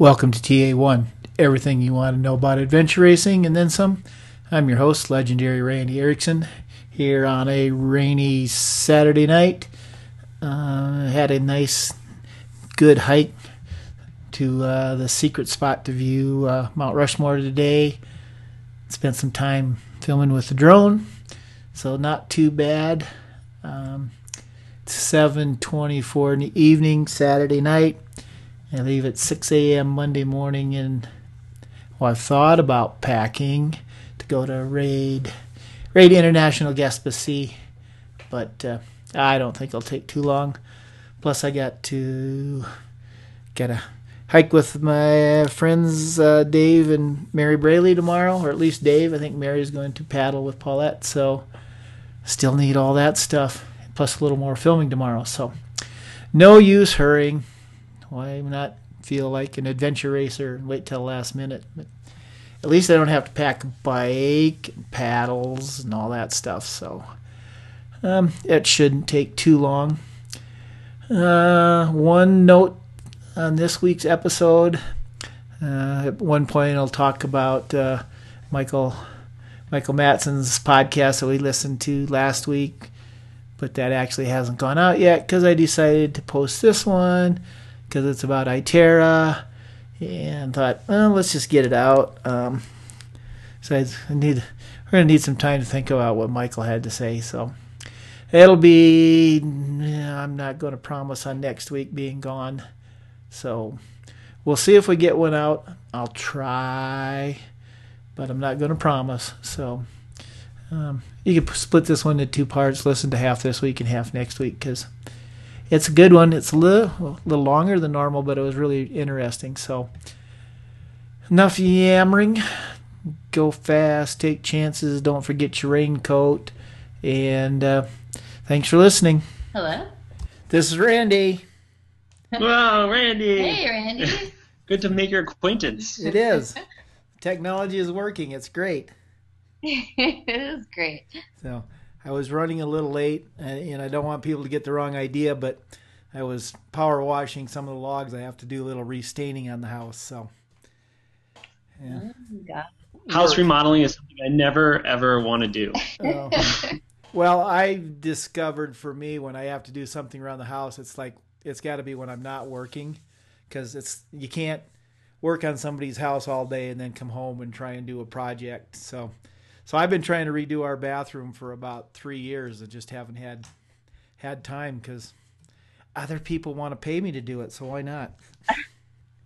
Welcome to TA1, everything you want to know about adventure racing and then some. I'm your host, legendary Randy Erickson, here on a rainy Saturday night. Uh, had a nice, good hike to uh, the secret spot to view uh, Mount Rushmore today. Spent some time filming with the drone, so not too bad. Um, it's 7:24 in the evening, Saturday night. I leave at 6 a.m. Monday morning, and well, I've thought about packing to go to Raid, Raid International Gaspésie, but uh, I don't think it'll take too long. Plus, I got to get a hike with my friends uh, Dave and Mary Brayley tomorrow, or at least Dave. I think Mary's going to paddle with Paulette, so still need all that stuff. Plus, a little more filming tomorrow, so no use hurrying. Why not feel like an adventure racer and wait till the last minute? But at least I don't have to pack a bike, and paddles, and all that stuff. So um, it shouldn't take too long. Uh, one note on this week's episode. Uh, at one point, I'll talk about uh, Michael Michael Matson's podcast that we listened to last week, but that actually hasn't gone out yet because I decided to post this one because it's about Itera, and thought, well, let's just get it out. Um, so I need we're gonna need some time to think about what Michael had to say. So it'll be. I'm not going to promise on next week being gone. So we'll see if we get one out. I'll try, but I'm not going to promise. So. Um, you can split this one into two parts. Listen to half this week and half next week because it's a good one. It's a little, a little longer than normal, but it was really interesting. So, enough yammering. Go fast, take chances, don't forget your raincoat. And uh, thanks for listening. Hello. This is Randy. Wow, Randy. Hey, Randy. Good to make your acquaintance. It is. Technology is working. It's great. it is great. So, I was running a little late, and I don't want people to get the wrong idea, but I was power washing some of the logs. I have to do a little restaining on the house, so. Yeah. Oh, house remodeling is something I never ever want to do. Uh, well, I discovered for me when I have to do something around the house, it's like it's got to be when I'm not working, because it's you can't work on somebody's house all day and then come home and try and do a project. So so I've been trying to redo our bathroom for about three years and just haven't had had time because other people want to pay me to do it. So why not?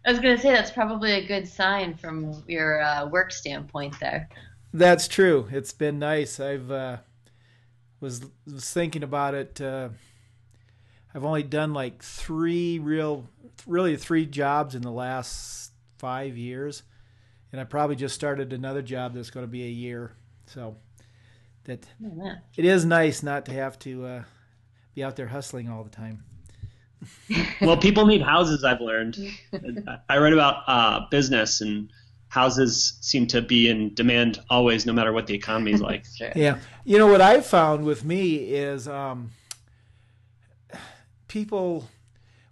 I was going to say that's probably a good sign from your uh, work standpoint there. That's true. It's been nice. I've uh, was was thinking about it. Uh, I've only done like three real, really three jobs in the last five years, and I probably just started another job that's going to be a year. So that oh, it is nice not to have to uh, be out there hustling all the time. well, people need houses. I've learned. I read about uh, business and houses seem to be in demand always, no matter what the economy's like. Yeah, you know what I've found with me is um, people.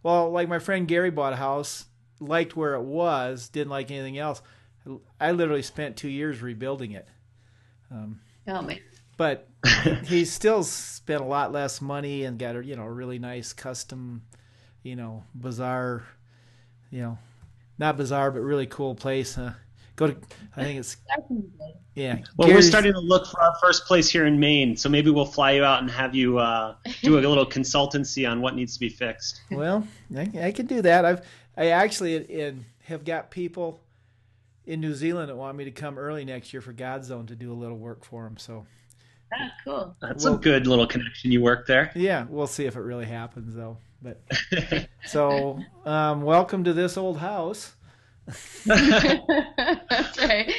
Well, like my friend Gary bought a house, liked where it was, didn't like anything else. I literally spent two years rebuilding it. Um, oh man! But he still spent a lot less money and got a you know a really nice custom, you know, bizarre, you know, not bizarre but really cool place. Uh, go to I think it's yeah. Well, Gary's, we're starting to look for our first place here in Maine, so maybe we'll fly you out and have you uh, do a little consultancy on what needs to be fixed. Well, I, I could do that. I've I actually in, have got people in New Zealand that want me to come early next year for Godzone to do a little work for them. So. Ah, cool. That's a good little connection you work there. Yeah, we'll see if it really happens though. But so, um, welcome to this old house. That's right.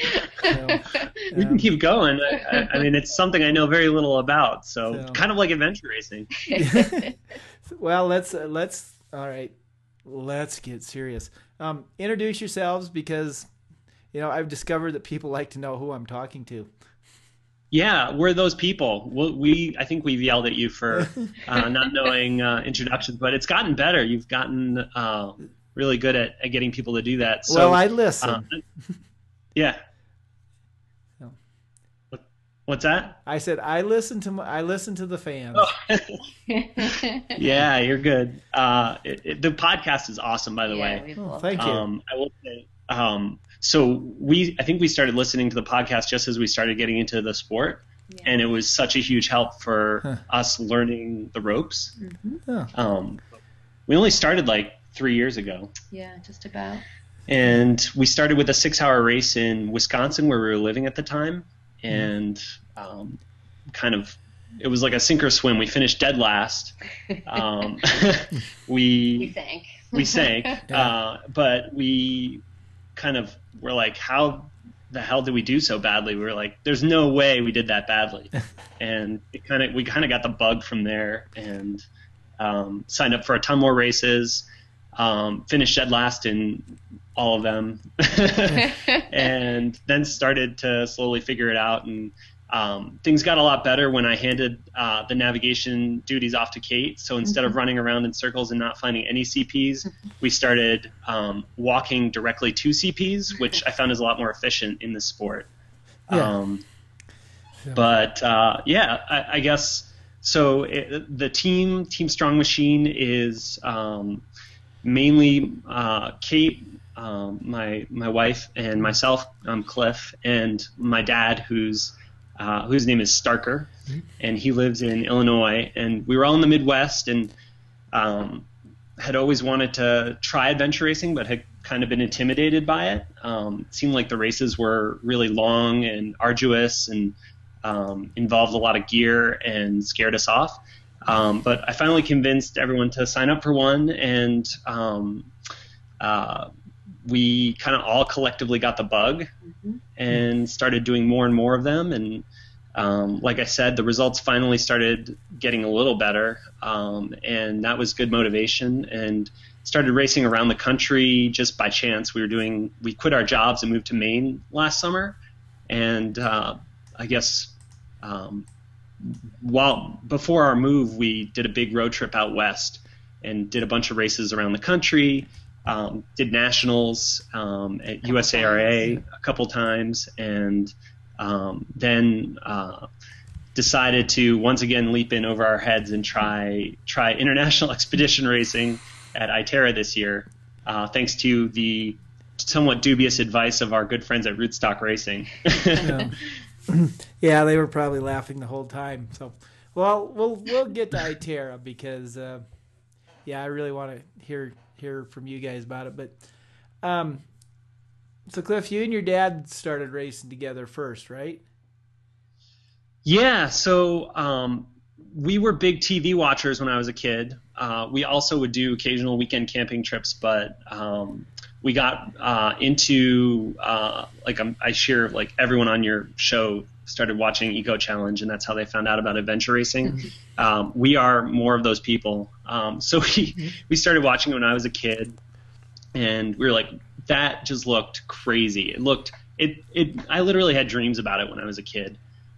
we can keep going. I, I, I, mean, it's something I know very little about, so, so. kind of like adventure racing. well, let's uh, let's all right. Let's get serious. Um, introduce yourselves because you know I've discovered that people like to know who I'm talking to. Yeah, we're those people. We, we I think we've yelled at you for uh, not knowing uh, introductions, but it's gotten better. You've gotten uh, really good at, at getting people to do that. So, well, I listen. Uh, yeah. What, what's that? I said I listen to my, I listen to the fans. Oh. yeah, you're good. Uh, it, it, the podcast is awesome, by the yeah, way. Oh, thank you. Um, I will say. Um, so we, I think we started listening to the podcast just as we started getting into the sport. Yeah. And it was such a huge help for huh. us learning the ropes. Mm-hmm. Um, we only started like three years ago. Yeah, just about. And we started with a six-hour race in Wisconsin, where we were living at the time, and um, kind of it was like a sink or swim. We finished dead last. Um, we we sank. We sank, uh, but we kind of were like, how the hell did we do so badly? We were like, there's no way we did that badly, and it kind of we kind of got the bug from there and um, signed up for a ton more races um, finished dead last in all of them, and then started to slowly figure it out. And um, things got a lot better when I handed uh, the navigation duties off to Kate. So instead mm-hmm. of running around in circles and not finding any CPs, we started um, walking directly to CPs, which I found is a lot more efficient in the sport. Yeah. Um, yeah. But uh, yeah, I, I, guess so. It, the team, Team Strong Machine, is um, mainly uh, Kate, um, my my wife, and myself, um, Cliff, and my dad, who's uh, whose name is Starker, mm-hmm. and he lives in Illinois. And we were all in the Midwest, and um, had always wanted to try adventure racing, but had kind of been intimidated by it. Um, it seemed like the races were really long and arduous, and um, involved a lot of gear, and scared us off. Um, but I finally convinced everyone to sign up for one, and um, uh, we kind of all collectively got the bug mm-hmm. and started doing more and more of them. And um, like I said, the results finally started getting a little better, um, and that was good motivation. And started racing around the country just by chance. We were doing we quit our jobs and moved to Maine last summer, and uh, I guess um, while before our move, we did a big road trip out west and did a bunch of races around the country. Um, did nationals um, at USARA a couple times, and um, then uh, decided to once again leap in over our heads and try try international expedition racing at ITERA this year, uh, thanks to the somewhat dubious advice of our good friends at Rootstock Racing. yeah. yeah, they were probably laughing the whole time. So, well, we'll we'll get to ITERA because, uh, yeah, I really want to hear hear from you guys about it. But, um, so Cliff, you and your dad started racing together first, right? Yeah. So, um, we were big TV watchers when I was a kid. Uh, we also would do occasional weekend camping trips, but um, we got uh, into uh, like I'm, i share like everyone on your show started watching Eco Challenge, and that's how they found out about adventure racing. Mm-hmm. Um, we are more of those people. Um, so we mm-hmm. we started watching when I was a kid, and we were like, that just looked crazy. It looked it it. I literally had dreams about it when I was a kid.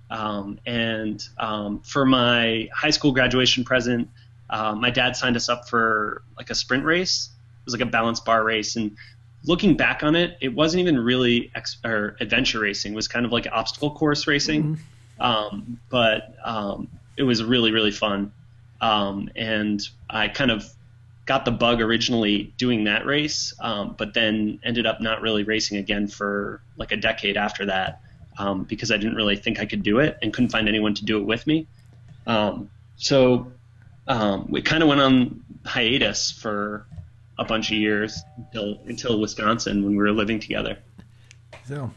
Um, and um, for my high school graduation present, uh, my dad signed us up for like a sprint race. It was like a balance bar race, and looking back on it, it wasn't even really ex- or adventure racing. It was kind of like obstacle course racing, mm-hmm. um, but um, it was really really fun. Um, and I kind of got the bug originally doing that race, um, but then ended up not really racing again for like a decade after that um, because I didn't really think I could do it and couldn't find anyone to do it with me. Um, so we kind of went on hiatus for a bunch of years until until Wisconsin when we were living together. So,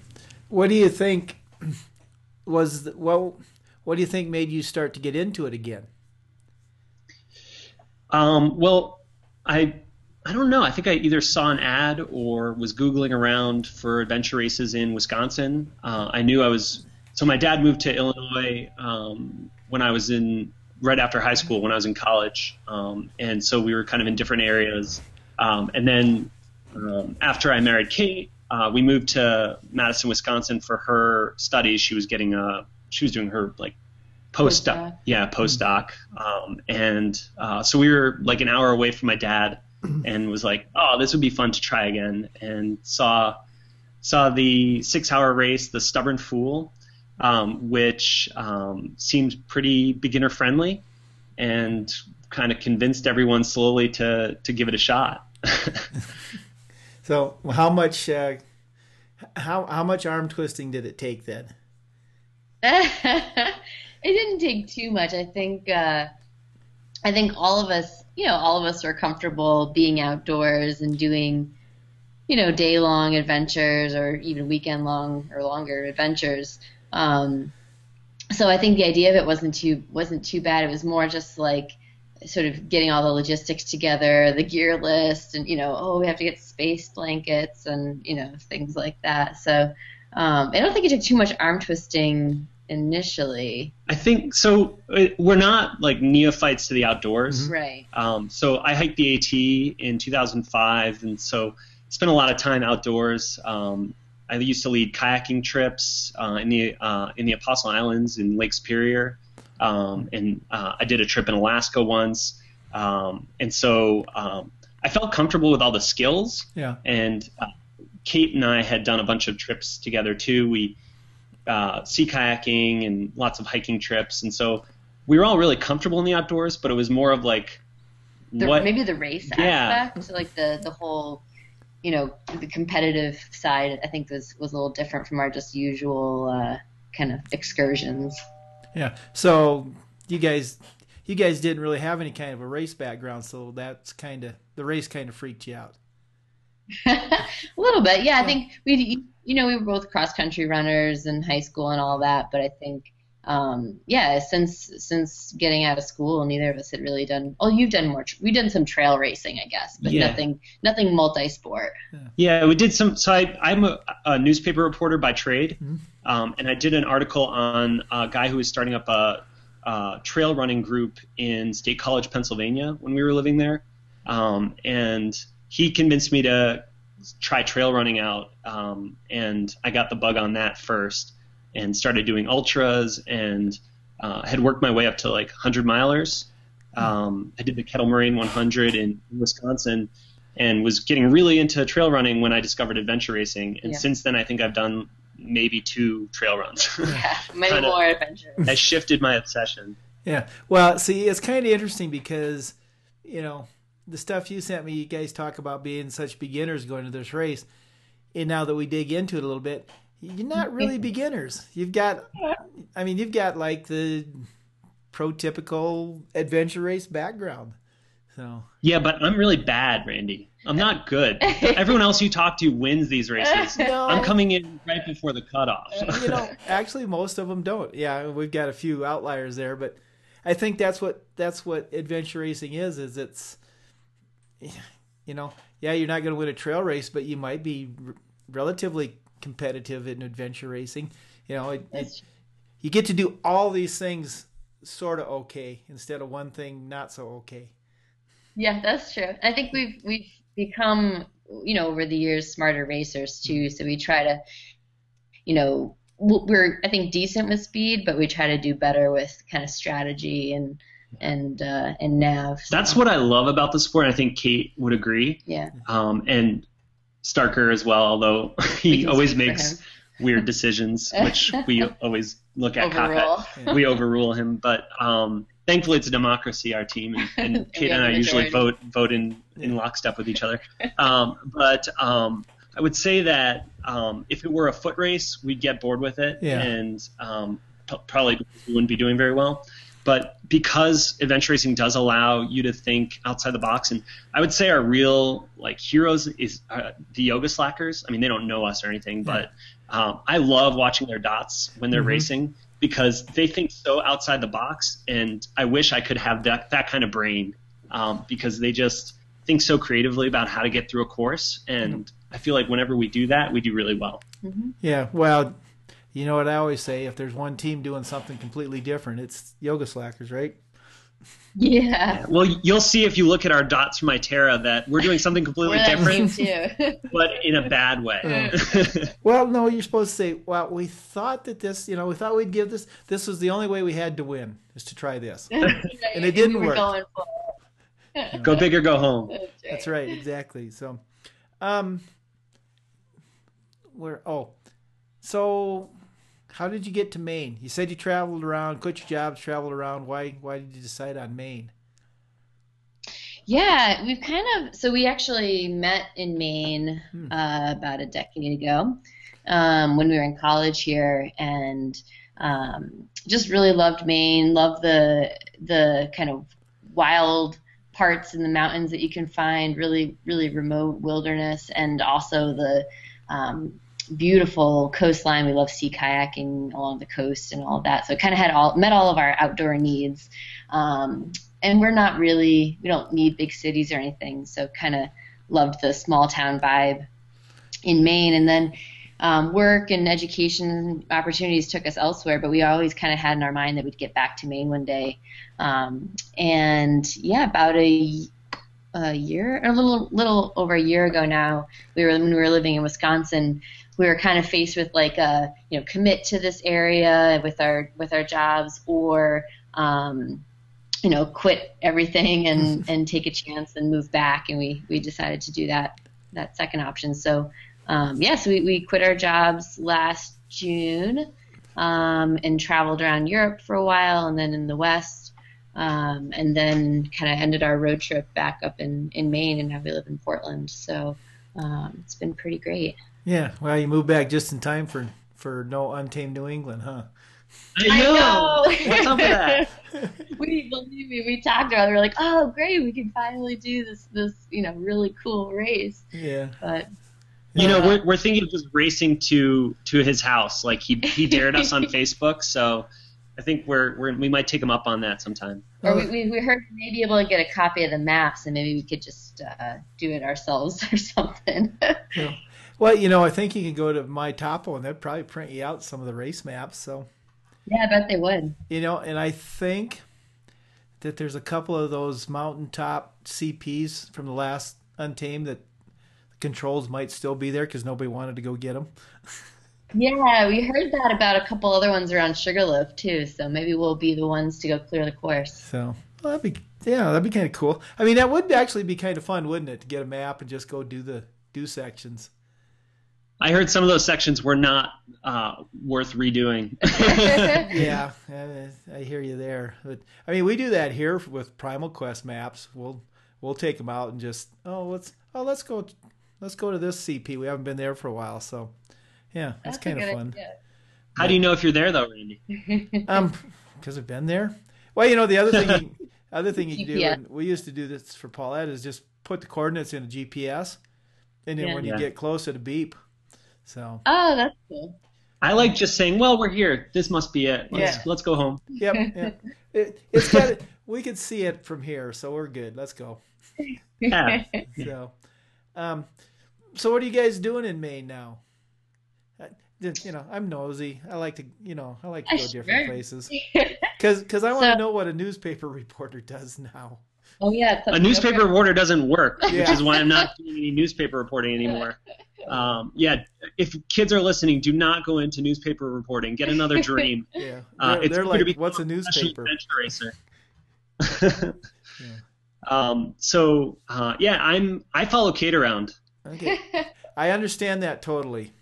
what do you think was the, well? What do you think made you start to get into it again? Um, well, I I don't know. I think I either saw an ad or was googling around for adventure races in Wisconsin. Uh, I knew I was. So my dad moved to Illinois um, when I was in right after high school when I was in college, um, and so we were kind of in different areas. Um, and then um, after I married Kate, uh, we moved to Madison, Wisconsin for her studies. She was getting a she was doing her like postdoc, Postdoc. yeah, postdoc. Um, and uh, so we were like an hour away from my dad, and was like, oh, this would be fun to try again. And saw saw the six hour race, the Stubborn Fool, um, which um, seemed pretty beginner friendly, and kind of convinced everyone slowly to to give it a shot. So how much uh, how how much arm twisting did it take then? it didn't take too much. I think uh, I think all of us, you know, all of us are comfortable being outdoors and doing, you know, day long adventures or even weekend long or longer adventures. Um, so I think the idea of it wasn't too wasn't too bad. It was more just like sort of getting all the logistics together, the gear list, and you know, oh, we have to get space blankets and you know things like that. So um, I don't think it took too much arm twisting initially. I think so. uh, We're not like neophytes to the outdoors. Right. Um, so I hiked the AT in 2005, and so spent a lot of time outdoors. Um, I used to lead kayaking trips uh, in the uh, in the Apostle Islands in Lake Superior, um, and uh, I did a trip in Alaska once. Um, and so um, I felt comfortable with all the skills. Yeah. And uh, Kate and I had done a bunch of trips together too. We uh, sea kayaking and lots of hiking trips, and so we were all really comfortable in the outdoors. But it was more of like The, what maybe the race Yeah. aspect, so like the the whole, you know, the competitive side. I think was was a little different from our just usual uh, kind of excursions. Yeah. So you guys you guys didn't really have any kind of a race background, so that's kind of the race kind of freaked you out. a little bit, yeah. I think we, you know, we were both cross country runners in high school and all that. But I think, um, yeah, since since getting out of school, neither of us had really done. Oh, you've done more. Tr- we've done some trail racing, I guess, but Yeah. nothing nothing multi sport. Yeah, we did some. So I, I'm a, a newspaper reporter by trade, Mhm. um, and I did an article on a guy who was starting up a, a trail running group in State College, Pennsylvania, when we were living there, um, and he convinced me to try trail running out, um, and I got the bug on that first, and started doing ultras, and uh, had worked my way up to like 100 milers. Um, I did the Kettle Moraine 100 in Wisconsin and was getting really into trail running when I discovered adventure racing. And Yeah. since then, I think I've done maybe two trail runs. Yeah, many Kinda- more adventures. I shifted my obsession. Yeah. Well, see, it's kind of interesting because, you know, the stuff you sent me, you guys talk about being such beginners going to this race. And now that we dig into it a little bit, you're not really beginners. You've got, I mean, you've got like the prototypical adventure race background. So, Yeah, but I'm really bad, Randy. I'm not good. Everyone else you talk to wins these races. No. I'm coming in right before the cutoff. you know, actually, most of them don't. Yeah, we've got a few outliers there, but I think that's what that's what adventure racing is. Is it's, you know, yeah, you're not going to win a trail race, but you might be r- relatively competitive in adventure racing. You know, it, it, you get to do all these things sort of okay instead of one thing not so okay. Yeah, that's true. I think we've we've become, you know, over the years smarter racers too. So we try to, you know, we're I think decent with speed, but we try to do better with kind of strategy and and uh, and nav. So, That's what I love about the sport. I think Kate would agree, yeah. um, and Starker as well. Although he always makes weird decisions, which we always look at. Overrule. cockeyed. we overrule him. But um, thankfully, it's a democracy. Our team and, and And Kate we and I usually vote vote in in lockstep with each other. Um, but um, I would say that um, if it were a foot race, we'd get bored with it, Yeah. and um, p- probably we wouldn't be doing very well. But because adventure racing does allow you to think outside the box, and I would say our real like heroes is uh, the yoga slackers. I mean, they don't know us or anything, but um, I love watching their dots when they're Mhm. racing because they think so outside the box, and I wish I could have that that kind of brain um, because they just think so creatively about how to get through a course, and I feel like whenever we do that, we do really well. Mm-hmm. Yeah, well, you know what I always say: if there's one team doing something completely different, it's Yoga Slackers, right? Yeah. Well, you'll see if you look at our dots from Itera that we're doing something completely We're different, too. but in a bad way. Well, no, you're supposed to say, "Well, we thought that this, you know, we thought we'd give this. This was the only way we had to win, is to try this." and it didn't we work. It. go big or go home. That's right. That's right, exactly. So, um, where? Oh, so how did you get to Maine? You said you traveled around, quit your jobs, traveled around. Why? Why did you decide on Maine? Yeah, we've kind of so we actually met in Maine Hmm. uh, about a decade ago um, when we were in college here, and um, just really loved Maine. Loved the the kind of wild parts in the mountains that you can find, really really remote wilderness, and also the um, beautiful coastline. We love sea kayaking along the coast and all of that. So it kind of had all met all of our outdoor needs. Um, and we're not really we don't need big cities or anything so kind of loved the small town vibe in maine and then um, work and education opportunities took us elsewhere but we always kind of had in our mind that we'd get back to maine one day um, and yeah about a, a year a little little over a year ago now we were when we were living in wisconsin we were kind of faced with like a you know commit to this area with our with our jobs or um, you know, quit everything and, and take a chance and move back. And we, we decided to do that, that second option. So, um, yes, yeah, so we, we quit our jobs last June, um, and traveled around Europe for a while and then in the West. Um, and then kind of ended our road trip back up in, in Maine and now we live in Portland. So, um, it's been pretty great. Yeah, well, you moved back just in time for for no untamed New England, huh? I know. know. What's up with that? we believe me, we talked about it. We are like, oh, great, we can finally do this, this, you know, really cool race. Yeah. But You know, we're, we're thinking of just racing to to his house. Like he he dared us on Facebook, so I think we're, we're we might take him up on that sometime. or we, we, we heard we may be able to get a copy of the maps, and maybe we could just uh, do it ourselves or something. Well, you know, I think you can go to My Topo and they'd probably print you out some of the race maps. So, yeah, I bet they would. you know, and I think that there's a couple of those mountaintop CPs from the last Untamed that the controls might still be there because nobody wanted to go get them. Yeah, we heard that about a couple other ones around Sugarloaf too. So maybe we'll be the ones to go clear the course. So, well, that'd be yeah, that'd be kind of cool. I mean, that would actually be kind of fun, wouldn't it, to get a map and just go do the do sections. I heard some of those sections were not uh, worth redoing. yeah, I, I hear you there. But I mean, we do that here with Primal Quest maps. We'll we'll take them out and just oh let's oh let's go let's go to this CP. We haven't been there for a while, so yeah, that's, a kind of fun. idea. How do you know if you're there though, Randy? Um, because I've been there. Well, you know the other thing, you, other thing you can do, GPS. and we used to do this for Paulette, is just put the coordinates in a GPS, and then Yeah. when you Yeah. get close, it'll beep. So Oh, that's cool. I like just saying, "Well, we're here. This must be it. Let's Yeah. let's go home." yep, yep. It, it's got we can see it from here, so we're good. Let's go. Yeah. So, um, so what are you guys doing in Maine now? You know, I'm nosy. I like to, you know, I like to go Sure. different places because because I want to So- know what a newspaper reporter does now. oh yeah, A newspaper reporter doesn't work, which is why I'm not doing any newspaper reporting anymore. Um, yeah, if kids are listening, do not go into newspaper reporting. Get another dream. Yeah, Uh, they're, it's they're like, what's a newspaper? adventure racer. um, so uh, yeah, I'm I follow Kate around. Okay, I understand that totally.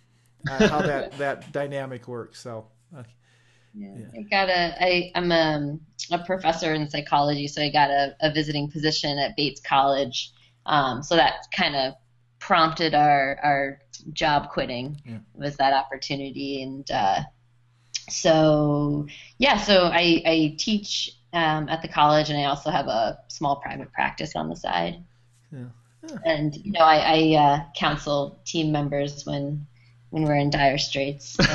Uh, how that that dynamic works. So, okay. Yeah. Yeah. I got a. I, I'm a, a professor in psychology, so I got a, a visiting position at Bates College. Um, so that kind of prompted our our job quitting Yeah. was that opportunity, and uh, so yeah, so I, I teach um, at the college, and I also have a small private practice on the side. Yeah. Yeah. And you know, I, I uh, counsel team members when when we're in dire straits.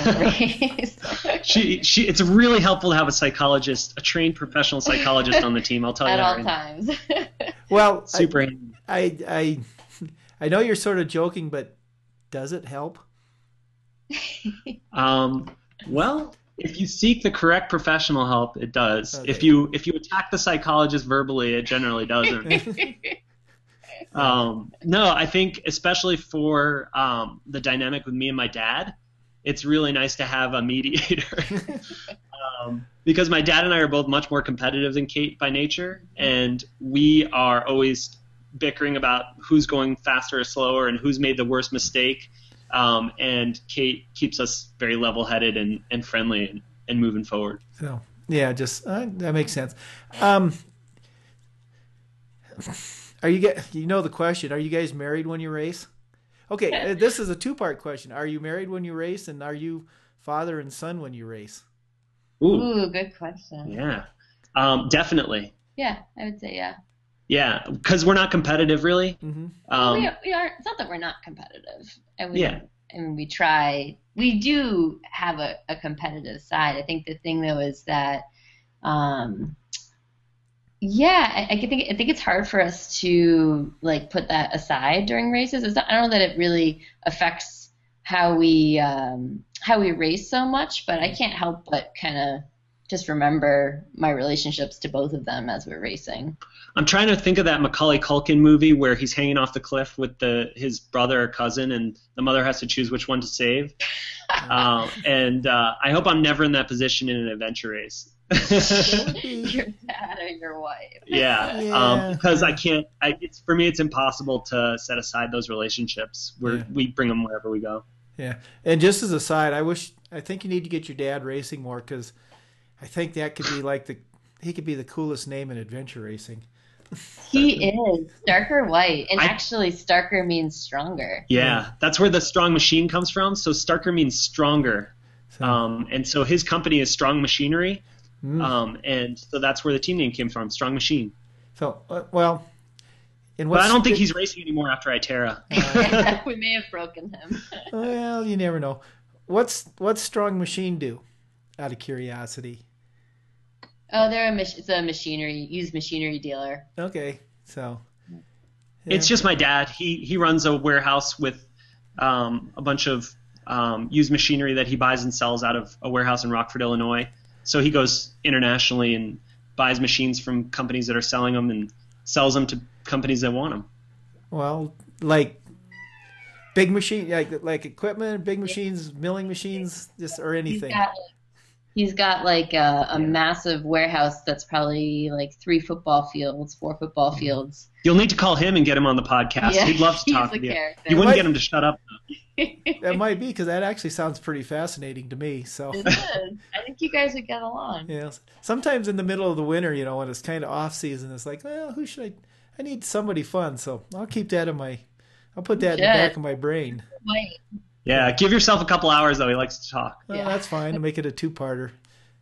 She she. It's really helpful to have a psychologist, a trained professional psychologist on the team. I'll tell you at that. all Randy. times. well, I, Super handy. I I I know you're sort of joking, but does it help? um, well, if you seek the correct professional help, it does. Okay. If you if you attack the psychologist verbally, it generally doesn't. um, no, I think especially for um, the dynamic with me and my dad, it's really nice to have a mediator. um, because my dad and I are both much more competitive than Kate by nature, and we are always bickering about who's going faster or slower and who's made the worst mistake. Um, and Kate keeps us very level-headed and, and friendly and, and moving forward. So yeah, just uh, that makes sense. Um, are you get you know the question? Are you guys married when you race? Okay, uh, this is a two-part question. Are you married when you race, and are you father and son when you race? Ooh, Ooh, good question. yeah, um, definitely. Yeah, I would say yeah. Yeah, because we're not competitive, really. Mm-hmm. Um, we, we are. It's not that we're not competitive. And we, Yeah. I mean, we try. We do have a, a competitive side. I think the thing though is that, um, yeah, I, I think I think it's hard for us to like put that aside during races. It's not, I don't know that it really affects how we um, how we race so much, but I can't help but kind of just remember my relationships to both of them as we're racing. I'm trying to think of that Macaulay Culkin movie where he's hanging off the cliff with the his brother or cousin, and the mother has to choose which one to save. um, and uh, I hope I'm never in that position in an adventure race. your dad or your wife. yeah, Yeah. Um, because I can't. I, it's for me, it's impossible to set aside those relationships. Where Yeah. we bring them wherever we go. Yeah, and just as a side, I wish I think you need to get your dad racing more because I think that could be like the he could be the coolest name in adventure racing. He is Starker white, and I- actually, starker means stronger. Yeah, that's where the strong machine comes from. So Starker means stronger, So, um, and so his company is Strong Machinery, mm. um, and so that's where the team name came from, Strong Machine. so uh, well, in But I don't think he's racing anymore after Itera. we may have broken him. Well, you never know. What's what's Strong Machine do? Out of curiosity. Oh, they're a mach- it's a machinery used machinery dealer. Okay, so It's just my dad. He he runs a warehouse with um, a bunch of um, used machinery that he buys and sells out of a warehouse in Rockford, Illinois. So he goes internationally and buys machines from companies that are selling them and sells them to companies that want them. well, like big machine, like like equipment, big machines, milling machines, just or He's anything. got, he's got like a, a massive warehouse that's probably like three football fields, four football fields. You'll need to call him and get him on the podcast. Yeah, He'd love to talk a with you. character. You wouldn't What? get him to shut up. That might be because that actually sounds pretty fascinating to me. So. It is. I think you guys would get along. Yeah. Sometimes in the middle of the winter, you know, when it's kind of off season, it's like, well, who should I? I need somebody fun, so I'll keep that in my. I'll put that in the back of my brain. Wait, Yeah, give yourself a couple hours though. He likes to talk. Well, Yeah. that's fine. To make it a two-parter.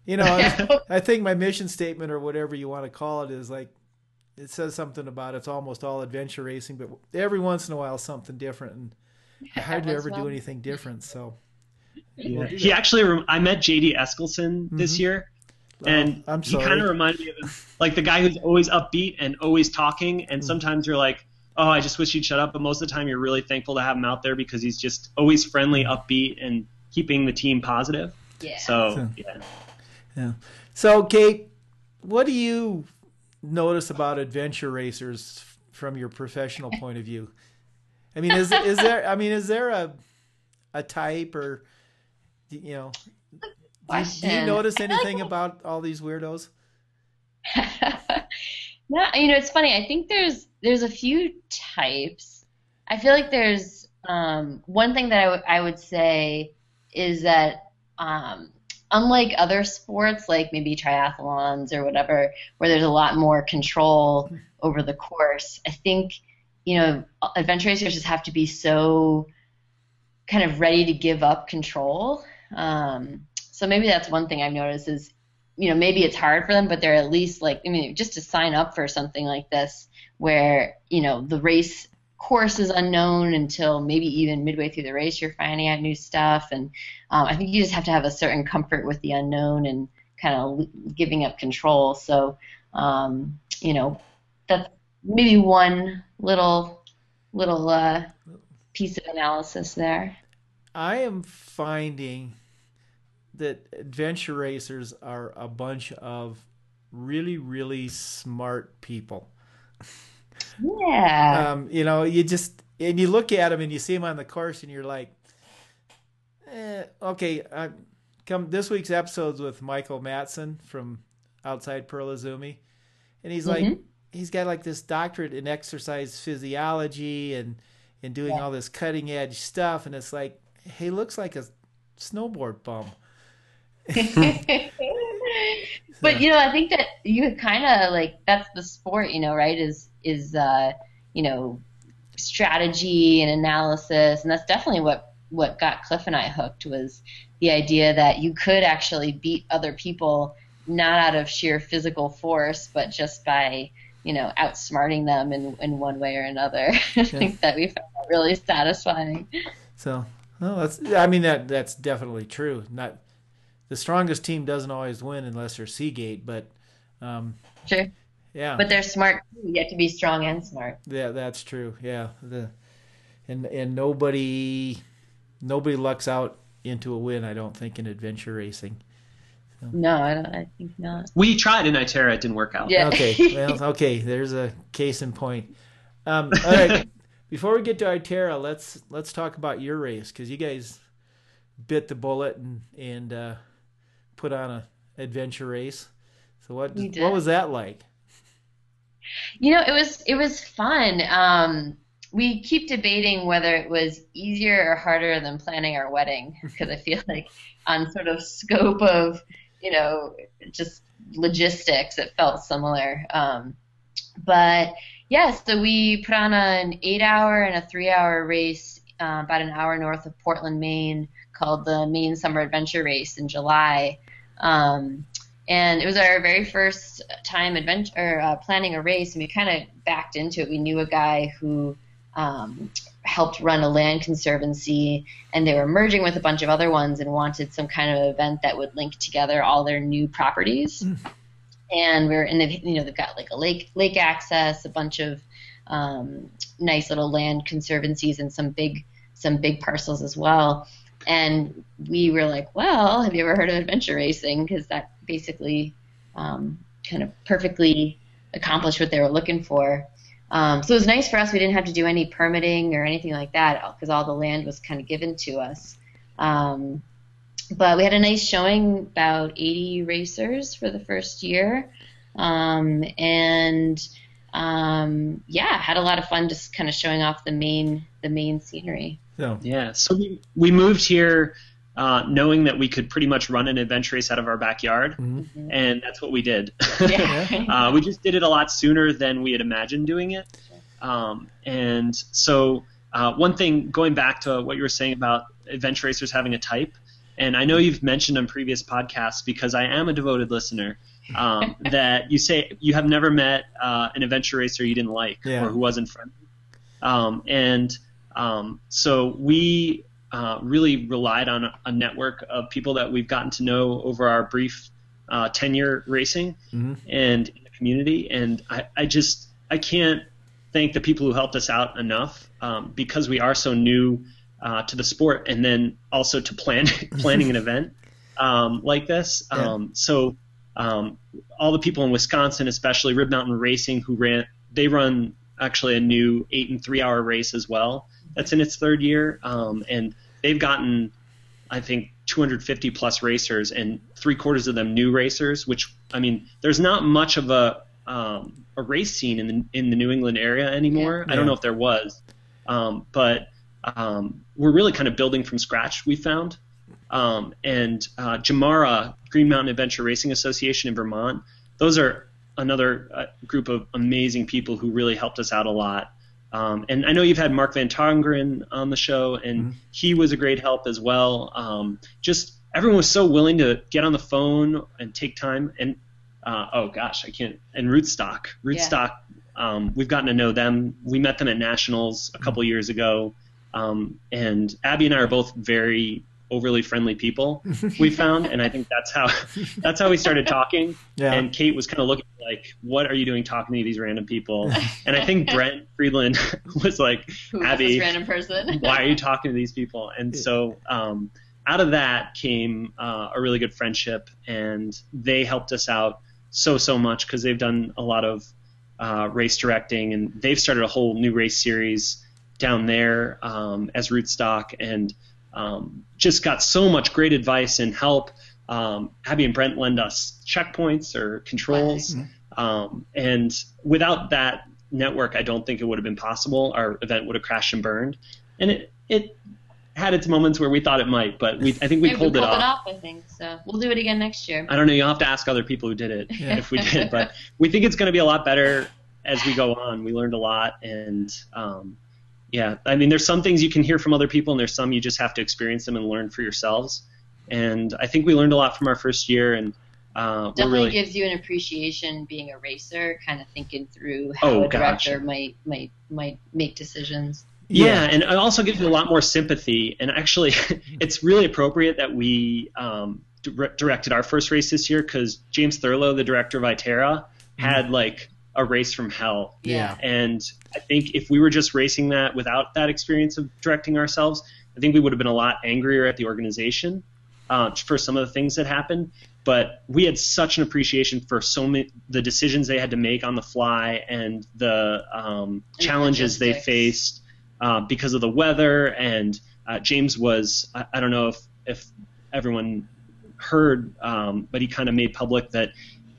You know, I, I think my mission statement or whatever you want to call it is like, it says something about it's almost all adventure racing, but every once in a while something different, and I hardly Once ever in a do anything different. So Yeah. do He actually, I met JD Eskelson this mm-hmm. year, and Oh, I'm he kind of reminded me of like the guy who's always upbeat and always talking. And mm. sometimes you're like, oh, I just wish he'd shut up. But most of the time, you're really thankful to have him out there because he's just always friendly, upbeat, and keeping the team positive. yeah. So So- yeah, Yeah. So, Kate, what do you notice about adventure racers from your professional point of view? I mean, is is there? I mean, is there a a type or you know? Do you, do you notice I feel like anything about all these weirdos? no, you know, it's funny. I think there's there's a few types. I feel like there's um, one thing that I would- would say is that um, unlike other sports, like maybe triathlons or whatever, where there's a lot more control over the course, I think you know adventure racers just have to be so kind of ready to give up control. Um, so maybe that's one thing I've noticed is you know, maybe it's hard for them, but they're at least like, I mean, just to sign up for something like this where, you know, the race course is unknown until maybe even midway through the race you're finding out new stuff. And um, I think you just have to have a certain comfort with the unknown and kind of giving up control. So, um, you know, that's maybe one little little uh, piece of analysis there. I am finding that adventure racers are a bunch of really, really smart people. Yeah. Um, you know, you just and you look at them and you see them on the course and you're like, eh, okay. I, come this week's episodes with Michael Matson from Outside Pearl Izumi, and he's like, Mhm. he's got like this doctorate in exercise physiology and and doing Yeah. all this cutting edge stuff, and it's like, he looks like a snowboard bum. but you know, I think that you kind of like that's the sport, you know, right? Is is uh, you know strategy and analysis, and that's definitely what what got Cliff and I hooked was the idea that you could actually beat other people not out of sheer physical force, but just by you know outsmarting them in in one way or another. I think that we found that really satisfying. So, well, that's I mean that that's definitely true. Not the strongest team doesn't always win unless they're Seagate, but um, Sure, yeah, but they're smart. too. You have to be strong and smart. yeah, that's true. Yeah, the and and nobody nobody lucks out into a win. I don't think in adventure racing. No, I don't. I think not. We tried in Itera, it didn't work out. Yeah. Okay, well, okay. There's a case in point. Um, all right, before we get to Itera, let's let's talk about your race because you guys bit the bullet and and uh, put on a adventure race. So what what was that like? You know, it was it was fun. Um, we keep debating whether it was easier or harder than planning our wedding because I feel like on sort of scope of you know just logistics, it felt similar. Um, but yeah, so we put on an eight-hour and a three-hour race uh, about an hour north of Portland, Maine, called the Maine Summer Adventure Race in July. Um, and it was our very first time adventure uh, planning a race, and we kind of backed into it. We knew a guy who um, helped run a land conservancy, and they were merging with a bunch of other ones and wanted some kind of event that would link together all their new properties. And we're and they've you know they've got like a lake lake access, a bunch of um, nice little land conservancies, and some big some big parcels as well. And we were like, well, have you ever heard of adventure racing? Because that basically um, kind of perfectly accomplished what they were looking for. Um, so it was nice for us. We didn't have to do any permitting or anything like that because all the land was kind of given to us. Um, but we had a nice showing, about 80 racers for the first year. Um, and um, yeah, had a lot of fun just kind of showing off the main the main scenery. So Yeah. So we, we moved here uh, knowing that we could pretty much run an adventure race out of our backyard, mhm. and that's what we did. Yeah. uh, we just did it a lot sooner than we had imagined doing it. Um, and so, uh, one thing, going back to what you were saying about adventure racers having a type, and I know you've mentioned on previous podcasts because I am a devoted listener. Um, that you say you have never met uh, an adventure racer you didn't like Yeah. or who wasn't friendly, um, and um, so we uh, really relied on a, a network of people that we've gotten to know over our brief uh, tenure racing Mhm. and in the community. And I, I just I can't thank the people who helped us out enough um, because we are so new uh, to the sport, and then also to plan planning an event um, like this. Yeah. Um, so um, all the people in Wisconsin, especially Rib Mountain Racing, who ran they run actually a new eight and three hour race as well. That's in its third year, um, and they've gotten I think 250 plus racers, and three quarters of them new racers. Which I mean, there's not much of a um, a race scene in the in the New England area anymore. I Yeah. don't know if there was, um, but um, we're really kind of building from scratch. We found, um, and uh, GMARA Green Mountain Adventure Racing Association in Vermont. Those are another uh, group of amazing people who really helped us out a lot. Um, and I know you've had Mark Van Tongeren on the show, and he was a great help as well. Um, just everyone was so willing to get on the phone and take time. And uh, oh gosh, I can't. And Rootstock, Rootstock, um, we've gotten to know them. We met them at nationals a couple years ago, um, and Abby and I are both very overly friendly people. we found, and I think that's how that's how we started talking. Yeah. And Kate was kind of looking like, "What are you doing talking to these random people?" And I think Brent Friedland was like, Who is "Abby, this random person? why are you talking to these people?" And so um, out of that came uh, a really good friendship, and they helped us out so so much because they've done a lot of uh, race directing, and they've started a whole new race series down there um, as Rootstock, and um, just got so much great advice and help. Um, Abby and Brent lend us checkpoints or controls, um, and without that network, I don't think it would have been possible. Our event would have crashed and burned, and it it had its moments where we thought it might, but we I think we pulled, we it pulled off. I think so. We'll do it again next year. I don't know. You'll have to ask other people who did it Yeah. if we did, but we think it's going to be a lot better as we go on. We learned a lot, and um, yeah, I mean, there's some things you can hear from other people, and there's some you just have to experience them and learn for yourselves. And I think we learned a lot from our first year, and uh, we're Definitely really gives you an appreciation being a racer, kind of thinking through how Oh, a director gotcha. might might might make decisions. Yeah, and it also gives you a lot more sympathy. And actually, it's really appropriate that we um, dire- directed our first race this year because James Thurlow, the director of Itera, had like a race from hell. Yeah. And I think if we were just racing that without that experience of directing ourselves, I think we would have been a lot angrier at the organization uh, for some of the things that happened. But we had such an appreciation for so many the decisions they had to make on the fly and the um, challenges they faced uh, because of the weather. And uh, James was I, I don't know if if everyone heard, um, but he kind of made public that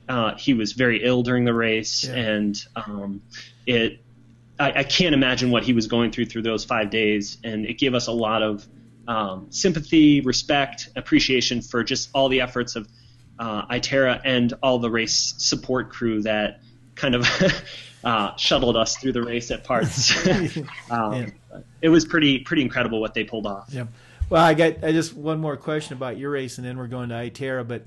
uh, he was very ill during the race, Yeah. and um, it. I, I can't imagine what he was going through through those five days, and it gave us a lot of um, sympathy, respect, appreciation for just all the efforts of uh, Itera and all the race support crew that kind of uh, shuttled us through the race at parts. um, Yeah. It was pretty pretty incredible what they pulled off. Yeah. Well, I got I just one more question about your race, and then we're going to Itera. But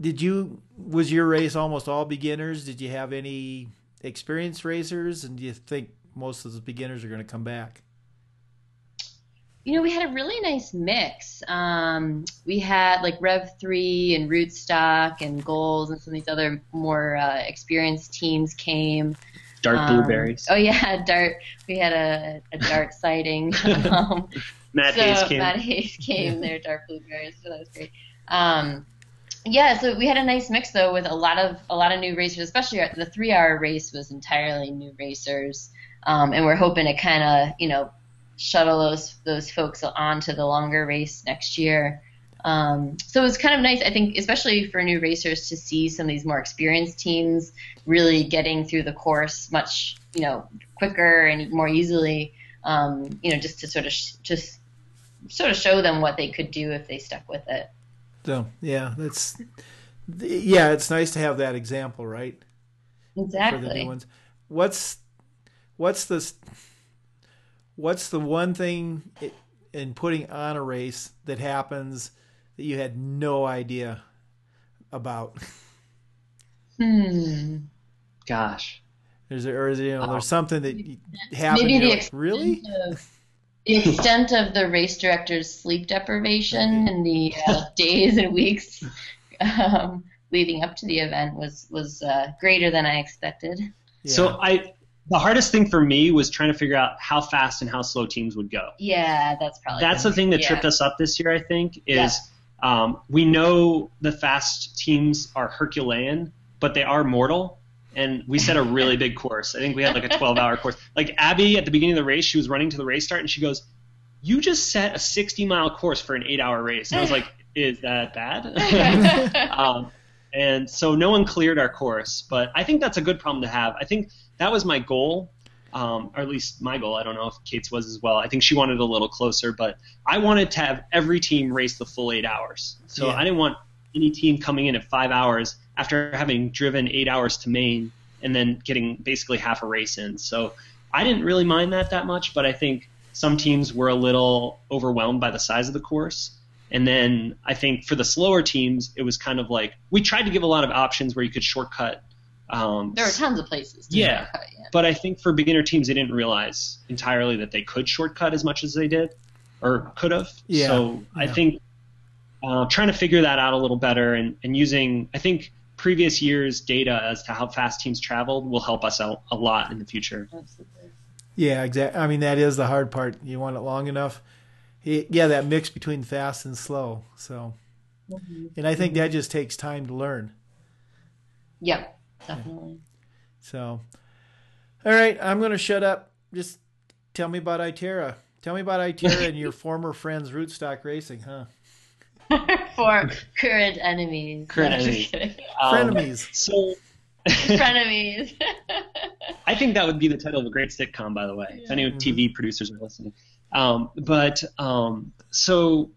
did you was your race almost all beginners? Did you have any experienced racers, and do you think most of the beginners are going to come back? You know, we had a really nice mix. Um, we had like Rev Three and Rootstock and Goals and some of these other more uh, experienced teams came. Dark Um, blueberries. Oh yeah, dart. We had a, a dart sighting. um, Matt so Hayes came. Matt Hayes came there, dark blueberries. So that was great. Um, yeah, so we had a nice mix though with a lot of a lot of new racers, especially our, the three hour race was entirely new racers, um, and we're hoping to kind of you know shuttle those those folks on to the longer race next year. Um, so it was kind of nice, I think, especially for new racers to see some of these more experienced teams really getting through the course much, you know, quicker and more easily. Um, you know, just to sort of sh- just sort of show them what they could do if they stuck with it. So yeah, that's yeah, it's nice to have that example, right? For the Exactly. new ones. What's what's the what's the one thing i- in putting on a race that happens that you had no idea about? Hmm. Gosh. There's or is there, you know, Oh. there's something that happened. Maybe you're the like, extent really? of- the extent of the race director's sleep deprivation in the uh, days and weeks um, leading up to the event was was uh, greater than I expected. Yeah. So I, the hardest thing for me was trying to figure out how fast and how slow teams would go. Yeah, that's probably That's the thing that yeah. tripped us up this year. I think is Yeah. um, we know the fast teams are Herculean, but they are mortal. And we set a really big course. I think we had like a 12-hour course. Like Abby at the beginning of the race, she was running to the race start, and she goes, "You just set a 60-mile course for an eight-hour race." And I was like, "Is that bad?" um, and so no one cleared our course, but I think that's a good problem to have. I think that was my goal, um, or at least my goal. I don't know if Kate's was as well. I think she wanted a little closer, but I wanted to have every team race the full eight hours. So Yeah. I didn't want any team coming in at five hours after having driven eight hours to Maine and then getting basically half a race in. So I didn't really mind that that much, but I think some teams were a little overwhelmed by the size of the course. And then I think for the slower teams, it was kind of like we tried to give a lot of options where you could shortcut. Um, there are tons of places. To Yeah. shortcut, yeah. but I think for beginner teams, they didn't realize entirely that they could shortcut as much as they did, or could have. Yeah, So I yeah. think uh, trying to figure that out a little better and, and using, I think previous years' data as to how fast teams traveled will help us out a lot in the future. Absolutely. Yeah, exactly. I mean, that is the hard part. You want it long enough. Yeah, that mix between fast and slow. So, mm-hmm. and I think that just takes time to learn. Yep, definitely. So, all right, I'm going to shut up. Just tell me about Itera. Tell me about Itera and your former friends, Rootstock Racing, huh? For current enemies. Current enemies. Um, Frenemies. So. Frenemies. I think that would be the title of a great sitcom, by the way, yeah. if any mm-hmm. TV producers are listening. Um, but um, so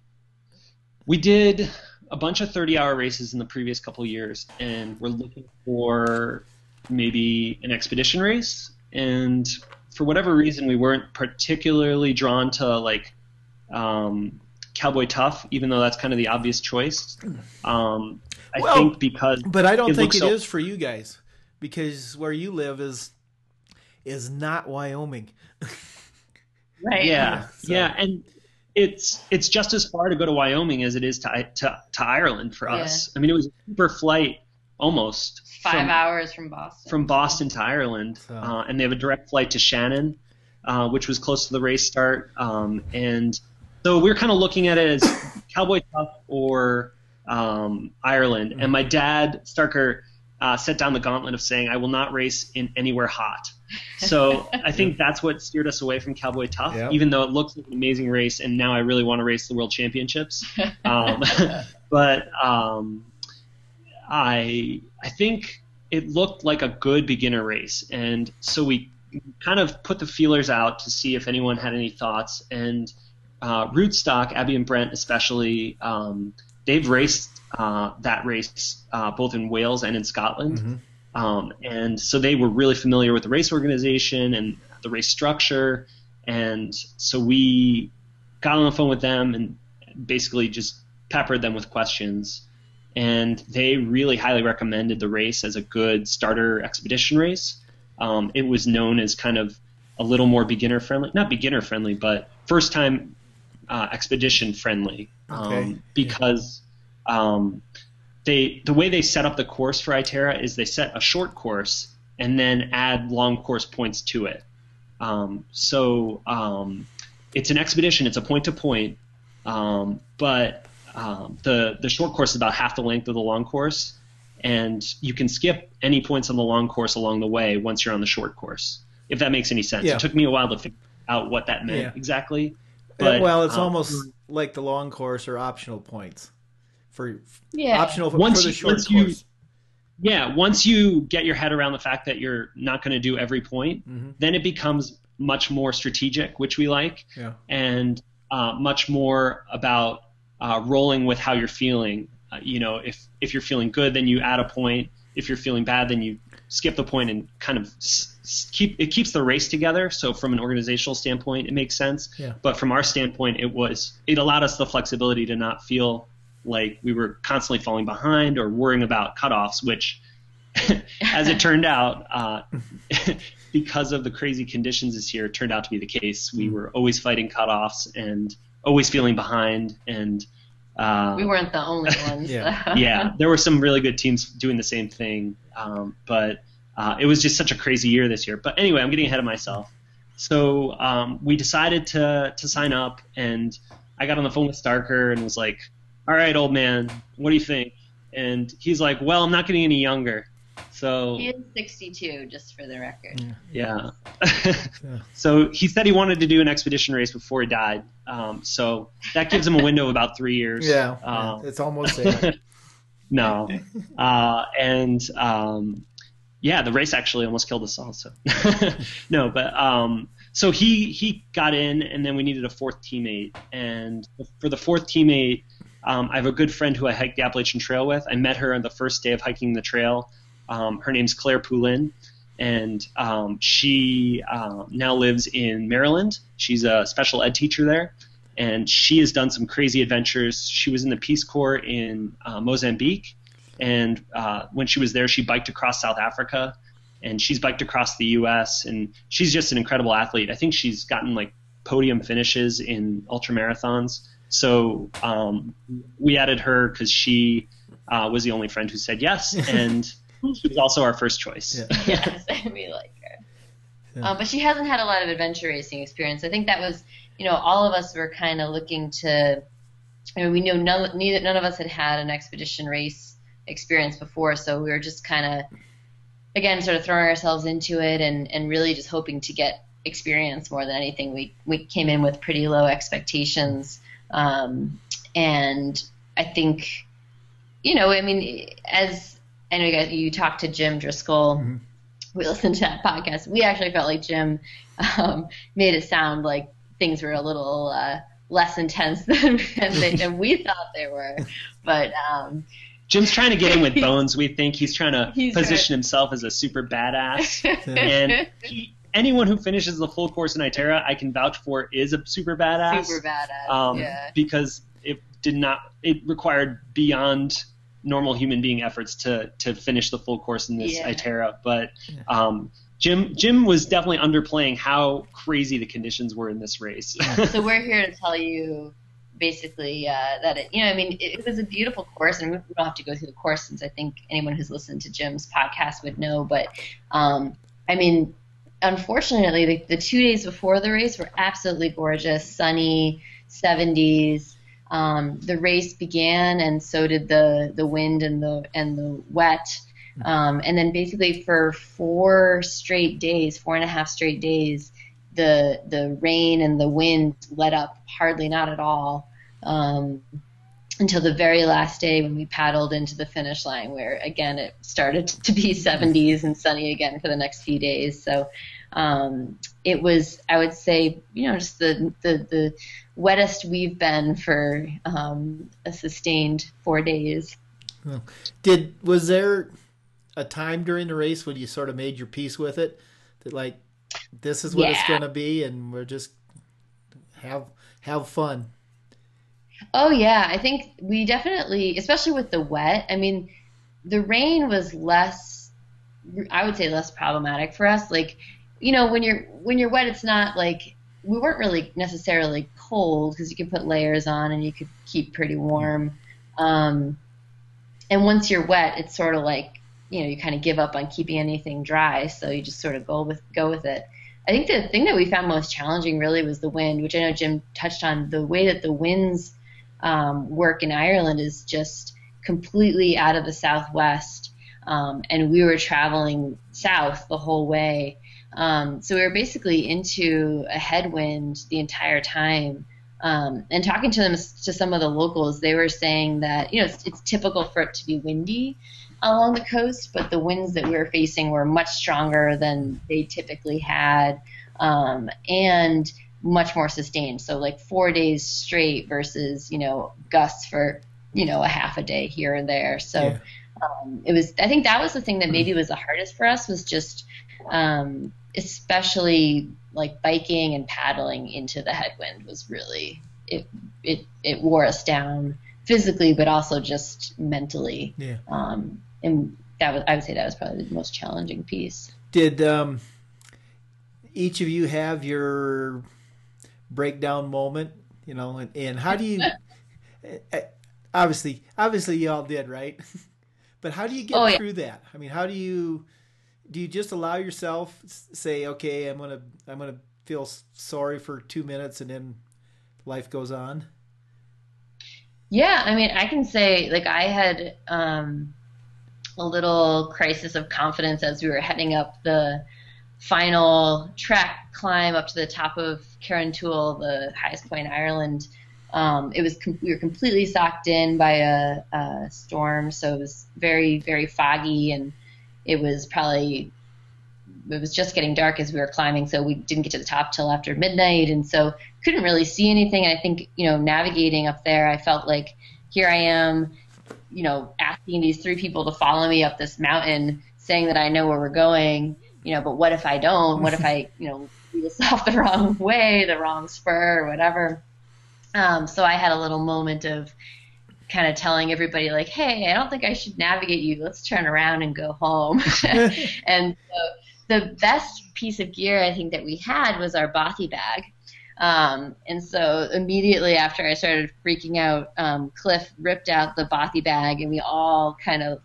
we did a bunch of 30 hour races in the previous couple years, and we're looking for maybe an expedition race. And for whatever reason, we weren't particularly drawn to like um, Cowboy Tough, even though that's kind of the obvious choice. Um, I well, think because, but I don't it think it so- is for you guys because where you live is is not Wyoming. right. Yeah, so. yeah, and it's it's just as far to go to Wyoming as it is to to, to Ireland for us. Yeah. I mean, it was a super flight almost five from, hours from Boston. From Boston to Ireland, so. uh, and they have a direct flight to Shannon, uh, which was close to the race start. Um, and so we are kind of looking at it as Cowboy Tough or um, Ireland. Mm-hmm. And my dad Starker uh, set down the gauntlet of saying, "I will not race in anywhere hot." So I think that's what steered us away from Cowboy Tough, yep. even though it looks like an amazing race, and now I really want to race the World Championships. Um, but um, I I think it looked like a good beginner race, and so we kind of put the feelers out to see if anyone had any thoughts. And uh, Rootstock, Abby and Brent especially, um, they've raced uh, that race uh, both in Wales and in Scotland. Mm-hmm. Um, and so they were really familiar with the race organization and the race structure. And so we got on the phone with them and basically just peppered them with questions and they really highly recommended the race as a good starter expedition race. Um, it was known as kind of a little more beginner friendly, not beginner friendly, but first time uh, expedition friendly, um, okay. because um, they the way they set up the course for Itera is they set a short course and then add long course points to it. Um, so um, it's an expedition; it's a point to point, um, but um, the the short course is about half the length of the long course, and you can skip any points on the long course along the way once you're on the short course. If that makes any sense. Yeah. It took me a while to figure out what that meant yeah. exactly. But, well, it's um, almost like the long course or optional points for yeah. optional for, once for the short you, course. You, yeah, once you get your head around the fact that you're not going to do every point, mm-hmm. then it becomes much more strategic, which we like, yeah. and uh, much more about uh, rolling with how you're feeling. Uh, you know, if if you're feeling good, then you add a point. If you're feeling bad, then you skip the point and kind of s- keep it keeps the race together. So from an organizational standpoint, it makes sense. Yeah. But from our standpoint, it was it allowed us the flexibility to not feel like we were constantly falling behind or worrying about cutoffs, which, as it turned out, uh, because of the crazy conditions this year, turned out to be the case. We mm. were always fighting cutoffs and always feeling behind and uh, we weren't the only ones. yeah. yeah, there were some really good teams doing the same thing, um, but uh, it was just such a crazy year this year. But anyway, I'm getting ahead of myself. So um, we decided to to sign up, and I got on the phone with Starker and was like, "All right, old man, what do you think?" And he's like, "Well, I'm not getting any younger." So he is 62, just for the record. Yeah. yeah. so he said he wanted to do an expedition race before he died. Um, so that gives him a window of about three years. Yeah, um, it's almost there. no, uh, and um, yeah, the race actually almost killed us all. So no, but um, so he he got in, and then we needed a fourth teammate, and for the fourth teammate. Um, I have a good friend who I hiked the Appalachian Trail with. I met her on the first day of hiking the trail. Um, her name's Claire Poulin, and um, she uh, now lives in Maryland. She's a special ed teacher there, and she has done some crazy adventures. She was in the Peace Corps in uh, Mozambique, and uh, when she was there, she biked across South Africa, and she's biked across the U.S. and she's just an incredible athlete. I think she's gotten like podium finishes in ultra marathons. So um, we added her because she uh, was the only friend who said yes, and she was also our first choice. Yeah. yes, we like her. Yeah. Um, but she hasn't had a lot of adventure racing experience. I think that was, you know, all of us were kind of looking to. I mean, we knew none, neither, none of us had had an expedition race experience before, so we were just kind of, again, sort of throwing ourselves into it and, and really just hoping to get experience more than anything. We we came in with pretty low expectations, um, and I think, you know, I mean, as I know you guys, you talked to Jim Driscoll. Mhm. We listened to that podcast. We actually felt like Jim um, made it sound like things were a little uh, less intense than, than, they, than we thought they were. But um, Jim's trying to get in with Bones. We think he's trying to He's position himself as a super badass. and he, anyone who finishes the full course in Itera, I can vouch for, is a super badass. super badass. um, yeah. because it did not it required beyond normal human being efforts to to finish the full course in this Yeah. Itera. But um, Jim Jim was definitely underplaying how crazy the conditions were in this race. so we're here to tell you basically uh, that it, you know, I mean, it, it was a beautiful course, and we don't have to go through the course since I think anyone who's listened to Jim's podcast would know. But um, I mean, unfortunately, the, the two days before the race were absolutely gorgeous, sunny, 70s. Um, the race began, and so did the the wind and the and the wet. Um, and then basically for four straight days, four and a half straight days, the the rain and the wind let up hardly not at all um, until the very last day when we paddled into the finish line where again it started to be 70s and sunny again for the next few days so um, it was I would say you know just the the, the wettest we've been for um, a sustained four days Did was there a time during the race when you sort of made your peace with it that like this is what it's going to be and we're just have have fun. Oh yeah, I think we definitely, especially with the wet. I mean, the rain was less. I would say less problematic for us. Like, you know, when you're when you're wet, it's not like we weren't really necessarily cold because you can put layers on and you could keep pretty warm. Um, and once you're wet, it's sort of like you know you kind of give up on keeping anything dry, so you just sort of go with go with it. I think the thing that we found most challenging really was the wind, which I know Jim touched on. The way that the winds um, work in Ireland is just completely out of the southwest, um, and we were traveling south the whole way. Um, so we were basically into a headwind the entire time. Um, and talking to them to some of the locals, they were saying that you know it's, it's typical for it to be windy along the coast, but the winds that we were facing were much stronger than they typically had, um, and much more sustained. So like four days straight versus you know gusts for you know a half a day here and there. So Yeah. um, it was. I think that was the thing that maybe was the hardest for us was just um, especially like biking and paddling into the headwind was really it it it wore us down physically but also just mentally Yeah. um, and that was I would say that was probably the most challenging piece. Did um, each of you have your breakdown moment? You know, and, and how do you? eh, obviously, obviously, you all did, right? but how do you get Oh, yeah. through that? I mean, how do you? Do you just allow yourself say, okay, I'm gonna, I'm gonna feel sorry for two minutes, and then life goes on? Yeah, I mean, I can say like I had um, a little crisis of confidence as we were heading up the final track climb up to the top of Carrauntoohil, the highest point in Ireland. Um, it was com- we were completely socked in by a, a storm, so it was very very foggy, and it was probably it was just getting dark as we were climbing, so we didn't get to the top till after midnight, and so couldn't really see anything. And I think you know navigating up there, I felt like here I am, you know, asking these three people to follow me up this mountain, saying that I know where we're going, you know, but what if I don't? What if I, you know, lead us off the wrong way, the wrong spur, or whatever? Um, so I had a little moment of kind of telling everybody like, "Hey, I don't think I should navigate you. Let's turn around and go home." and so the best piece of gear I think that we had was our bothy bag. Um, and so immediately after I started freaking out, um, Cliff ripped out the bothy bag, and we all kind of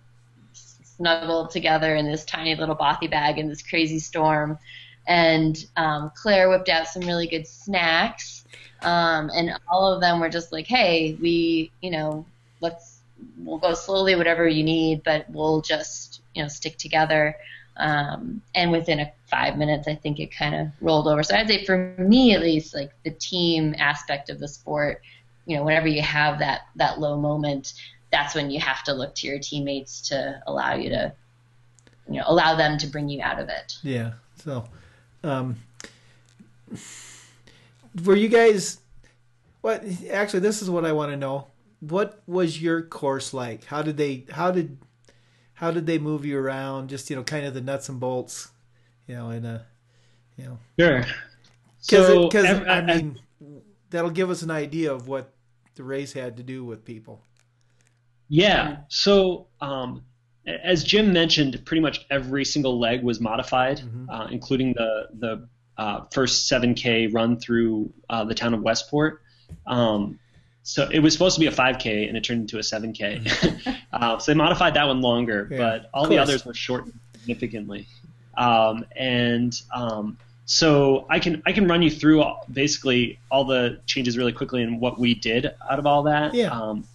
snuggled together in this tiny little bothy bag in this crazy storm. And um, Claire whipped out some really good snacks, um, and all of them were just like, "Hey, we, you know, let's we'll go slowly, whatever you need, but we'll just, you know, stick together." Um, and within a five minutes, I think it kind of rolled over. So I'd say for me, at least, like the team aspect of the sport, you know, whenever you have that that low moment, that's when you have to look to your teammates to allow you to, you know, allow them to bring you out of it. Yeah. So, um, were you guys? What actually? This is what I want to know. What was your course like? How did they? How did how did they move you around? Just you know, kind of the nuts and bolts, you know, in a, you know. Sure. Because so, I mean, that'll give us an idea of what the race had to do with people. Yeah. So, um, as Jim mentioned, pretty much every single leg was modified, mm-hmm. uh, including the the uh, first 7K run through uh, the town of Westport. Um, so it was supposed to be a 5K and it turned into a 7K. Mm-hmm. uh, so they modified that one longer, yeah, but all the others were shortened significantly. Um, and um, so I can I can run you through all, basically all the changes really quickly and what we did out of all that. Yeah. Um,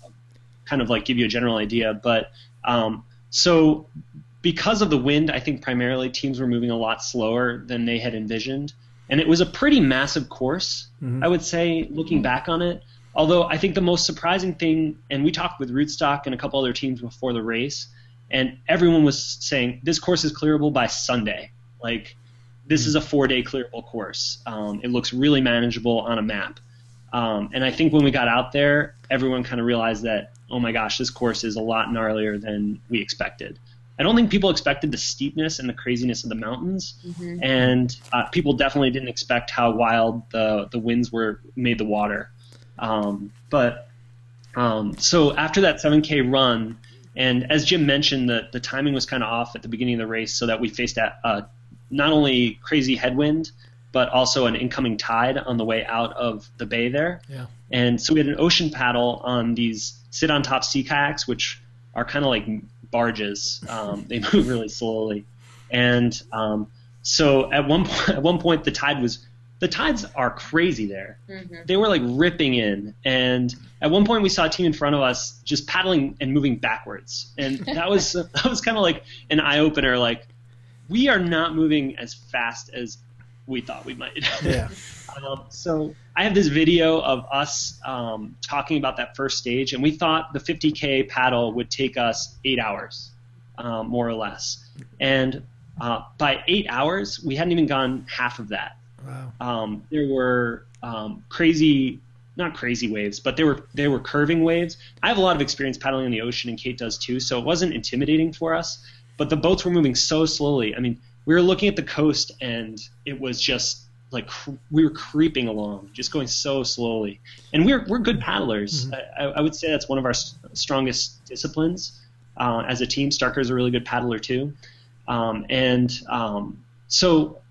kind of like give you a general idea, but um, so because of the wind, I think primarily teams were moving a lot slower than they had envisioned, and it was a pretty massive course. Mm-hmm. I would say, looking back on it. Although I think the most surprising thing, and we talked with Rootstock and a couple other teams before the race, and everyone was saying this course is clearable by Sunday. Like this is a four-day clearable course. Um, it looks really manageable on a map. Um, and I think when we got out there, everyone kind of realized that, oh my gosh, this course is a lot gnarlier than we expected. I don't think people expected the steepness and the craziness of the mountains, mm-hmm. and uh, people definitely didn't expect how wild the the winds were made the water. Um, but um, so after that 7K run, and as Jim mentioned, the, the timing was kind of off at the beginning of the race, so that we faced a, uh, not only crazy headwind, but also an incoming tide on the way out of the bay there. Yeah. And so we had an ocean paddle on these sit on top sea kayaks, which are kind of like barges. Um, they move really slowly. And um, so at one point, at one point, the tide was the tides are crazy there. Mm-hmm. They were like ripping in, and at one point we saw a team in front of us just paddling and moving backwards, and that was that was kind of like an eye opener. Like we are not moving as fast as we thought we might. Yeah. um, so I have this video of us um, talking about that first stage, and we thought the 50k paddle would take us eight hours, um, more or less, and uh, by eight hours we hadn't even gone half of that. Wow. Um, there were um, crazy, not crazy waves, but there were there were curving waves. I have a lot of experience paddling in the ocean, and Kate does too, so it wasn't intimidating for us. But the boats were moving so slowly. I mean, we were looking at the coast, and it was just like we were creeping along, just going so slowly. And we're we're good paddlers. Mm-hmm. I, I, would say that's one of our strongest disciplines uh, as a team. Starker is a really good paddler too, um, and um, so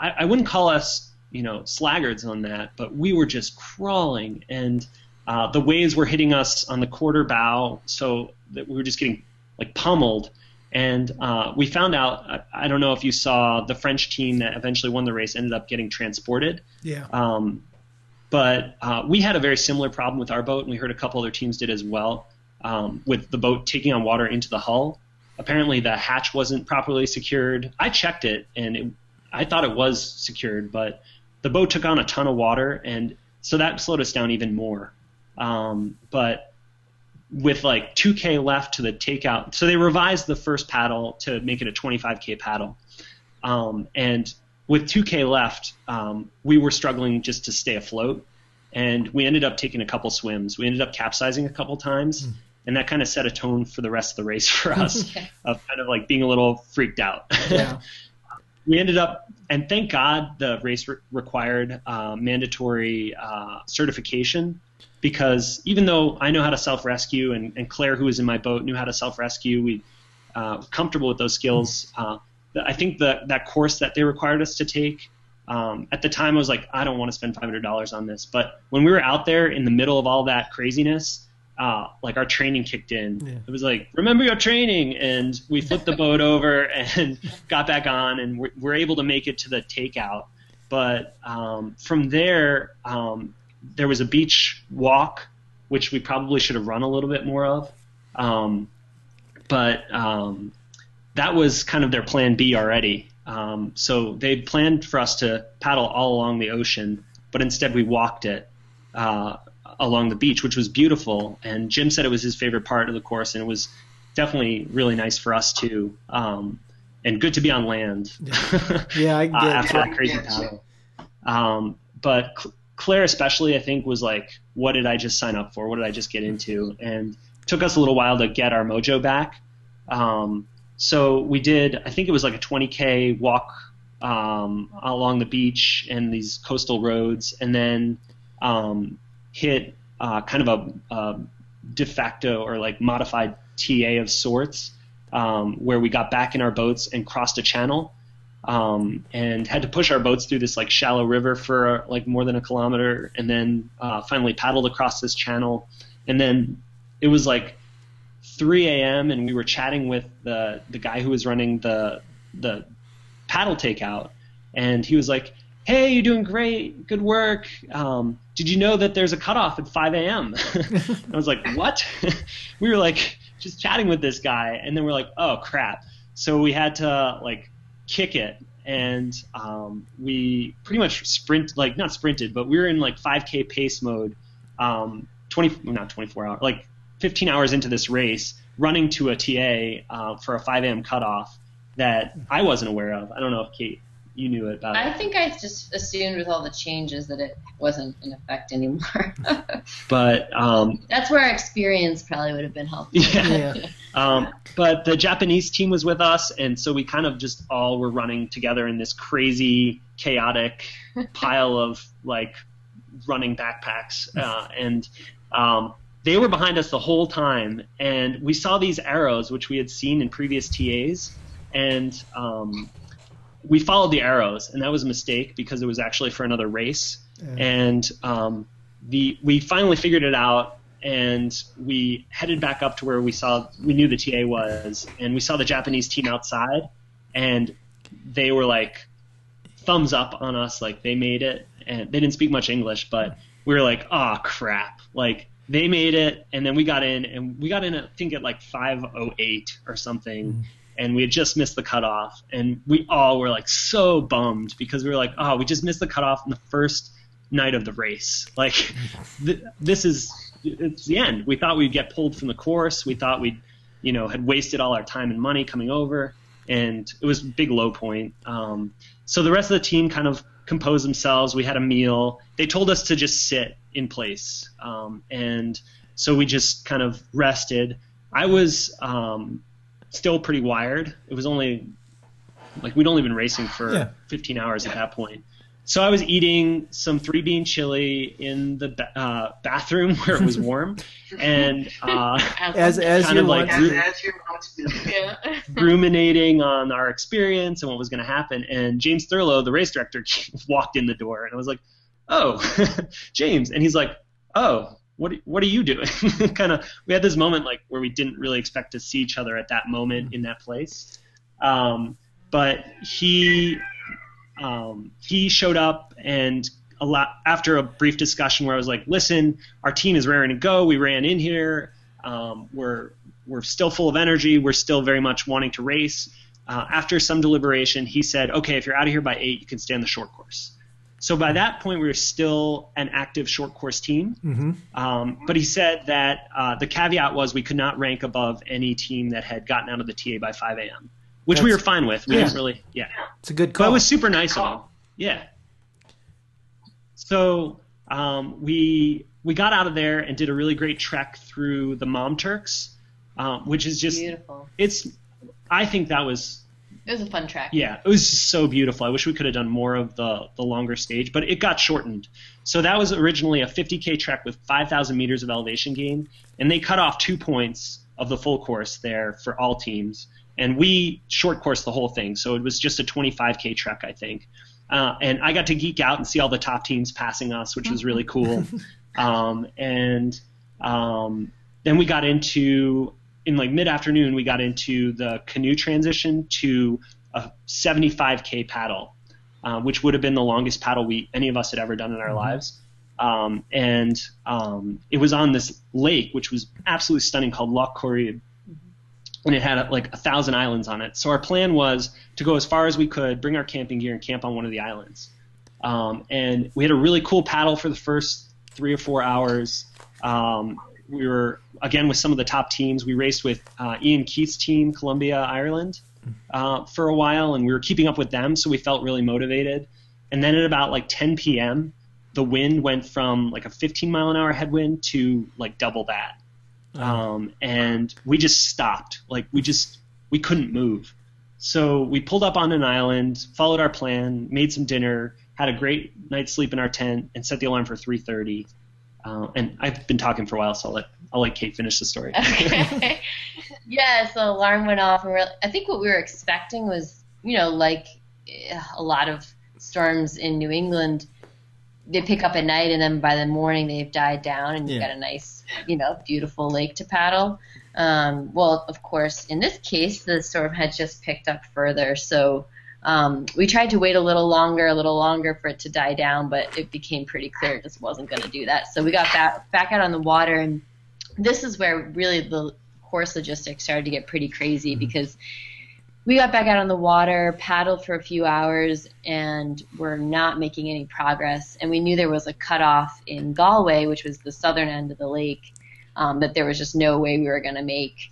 I, I wouldn't call us, you know, slaggards on that, but we were just crawling, and uh, the waves were hitting us on the quarter bow, so that we were just getting like pummeled. And uh, we found out, I, I, don't know if you saw the French team that eventually won the race ended up getting transported. Yeah. Um, but uh, we had a very similar problem with our boat, and we heard a couple other teams did as well, um, with the boat taking on water into the hull. Apparently, the hatch wasn't properly secured. I checked it, and it, I thought it was secured, but the boat took on a ton of water, and so that slowed us down even more. Um, but with like 2K left to the takeout, so they revised the first paddle to make it a 25K paddle. Um, and with 2K left, um, we were struggling just to stay afloat, and we ended up taking a couple swims. We ended up capsizing a couple times. Mm. And that kind of set a tone for the rest of the race for us, of kind of like being a little freaked out. Yeah. we ended up, and thank God the race re- required uh, mandatory uh, certification because even though I know how to self rescue and, and Claire, who was in my boat, knew how to self rescue, we uh, comfortable with those skills. Uh, I think that that course that they required us to take Um, at the time, I was like, I don't want to spend $500 on this. But when we were out there in the middle of all that craziness, uh, like our training kicked in. Yeah. It was like, remember your training, and we flipped the boat over and got back on, and we're, we're, able to make it to the takeout. But um, from there, um, there was a beach walk, which we probably should have run a little bit more of. Um, but um, that was kind of their plan B already. Um, so they planned for us to paddle all along the ocean, but instead we walked it. Uh, along the beach, which was beautiful. And Jim said it was his favorite part of the course, and it was definitely really nice for us too. Um, and good to be on land. Yeah, yeah I get uh, after that crazy paddle. Um, but Claire especially, I think, was like, "What did I just sign up for? What did I just get into?" And took us a little while to get our mojo back. Um, so we did. I think it was like a 20k walk um, along the beach and these coastal roads, and then um, hit uh, kind of a, a, de facto or like modified TA of sorts, um, where we got back in our boats and crossed a channel, um, and had to push our boats through this like shallow river for like more than a kilometer, and then uh, finally paddled across this channel, and then it was like 3 a.m. and we were chatting with the the guy who was running the the paddle takeout, and he was like, "Hey, you're doing great, good work." Um, did you know that there's a cutoff at 5 a.m.? I was like, what? we were like just chatting with this guy, and then we're like, oh crap. So we had to like kick it, and um, we pretty much sprint, like not sprinted, but we were in like 5K pace mode, um, 20, not 24 hours, like 15 hours into this race, running to a TA uh, for a 5 a.m. cutoff that I wasn't aware of. I don't know if Kate you knew about I it. I think I just assumed with all the changes that it wasn't in effect anymore. but um, that's where our experience probably would have been helpful. Yeah. yeah. um, but the Japanese team was with us, and so we kind of just all were running together in this crazy, chaotic pile of like running backpacks, uh, and um, they were behind us the whole time, and we saw these arrows which we had seen in previous TAs, and um, we followed the arrows, and that was a mistake because it was actually for another race. Yeah. And um, the we finally figured it out, and we headed back up to where we saw we knew the TA was, and we saw the Japanese team outside, and they were like thumbs up on us, like they made it, and they didn't speak much English, but we were like, oh crap, like they made it, and then we got in, and we got in, I think at like 5:08 or something, mm and we had just missed the cutoff, and we all were like so bummed because we were like, oh, we just missed the cutoff in the first night of the race. Like, th- this is it's the end. We thought we'd get pulled from the course. We thought we'd, you know, had wasted all our time and money coming over, and it was a big low point. Um, so the rest of the team kind of composed themselves. We had a meal. They told us to just sit in place, um, and so we just kind of rested. I was um, still pretty wired. It was only like we'd only been racing for yeah. 15 hours at that point. So I was eating some three bean chili in the uh, bathroom where it was warm, and uh, as as kind of like as, as ruminating on our experience and what was going to happen. And James Thurlow, the race director, walked in the door, and I was like, "Oh, James," and he's like, "Oh, what what are you doing? kind of we had this moment like where we didn't really expect to see each other at that moment in that place. Um, but he um, he showed up and a lot after a brief discussion where I was like, listen, our team is raring to go. We ran in here. Um, we're we're still full of energy. We're still very much wanting to race. Uh, after some deliberation, he said, okay, if you're out of here by eight, you can stay on the short course. So by that point, we were still an active short course team. Mm-hmm. Um, but he said that uh, the caveat was we could not rank above any team that had gotten out of the TA by 5 a.m., which That's, we were fine with. We yeah. didn't really, yeah. It's a good call. But it was super nice of him. Yeah. So um, we we got out of there and did a really great trek through the Maumturks, um, which is just beautiful. It's I think that was it was a fun track. Yeah, it was so beautiful. I wish we could have done more of the the longer stage, but it got shortened. So that was originally a 50k track with 5,000 meters of elevation gain, and they cut off two points of the full course there for all teams, and we short course the whole thing. So it was just a 25k trek, I think. Uh, and I got to geek out and see all the top teams passing us, which was really cool. um, and um, then we got into in like mid afternoon, we got into the canoe transition to a 75k paddle, uh, which would have been the longest paddle we any of us had ever done in our mm-hmm. lives. Um, and um, it was on this lake, which was absolutely stunning, called Lough Corrib, and it had like a thousand islands on it. So our plan was to go as far as we could, bring our camping gear, and camp on one of the islands. Um, and we had a really cool paddle for the first three or four hours. Um, we were again with some of the top teams. We raced with uh, Ian Keith's team, Columbia, Ireland, uh, for a while, and we were keeping up with them, so we felt really motivated. And then at about like 10 p.m., the wind went from like a 15 mile an hour headwind to like double that. Um, and we just stopped. Like we just we couldn't move. So we pulled up on an island, followed our plan, made some dinner, had a great night's sleep in our tent, and set the alarm for 3:30. Uh, and I've been talking for a while, so I'll let I'll let Kate finish the story. Okay. yeah, so alarm went off, and I think what we were expecting was, you know, like eh, a lot of storms in New England, they pick up at night, and then by the morning they've died down, and you've yeah. got a nice, you know, beautiful lake to paddle. Um, well, of course, in this case, the storm had just picked up further, so um, we tried to wait a little longer, a little longer for it to die down, but it became pretty clear it just wasn't going to do that. So we got back back out on the water, and this is where really the course logistics started to get pretty crazy mm-hmm. because we got back out on the water, paddled for a few hours, and were not making any progress. And we knew there was a cutoff in Galway, which was the southern end of the lake, um, that there was just no way we were going to make.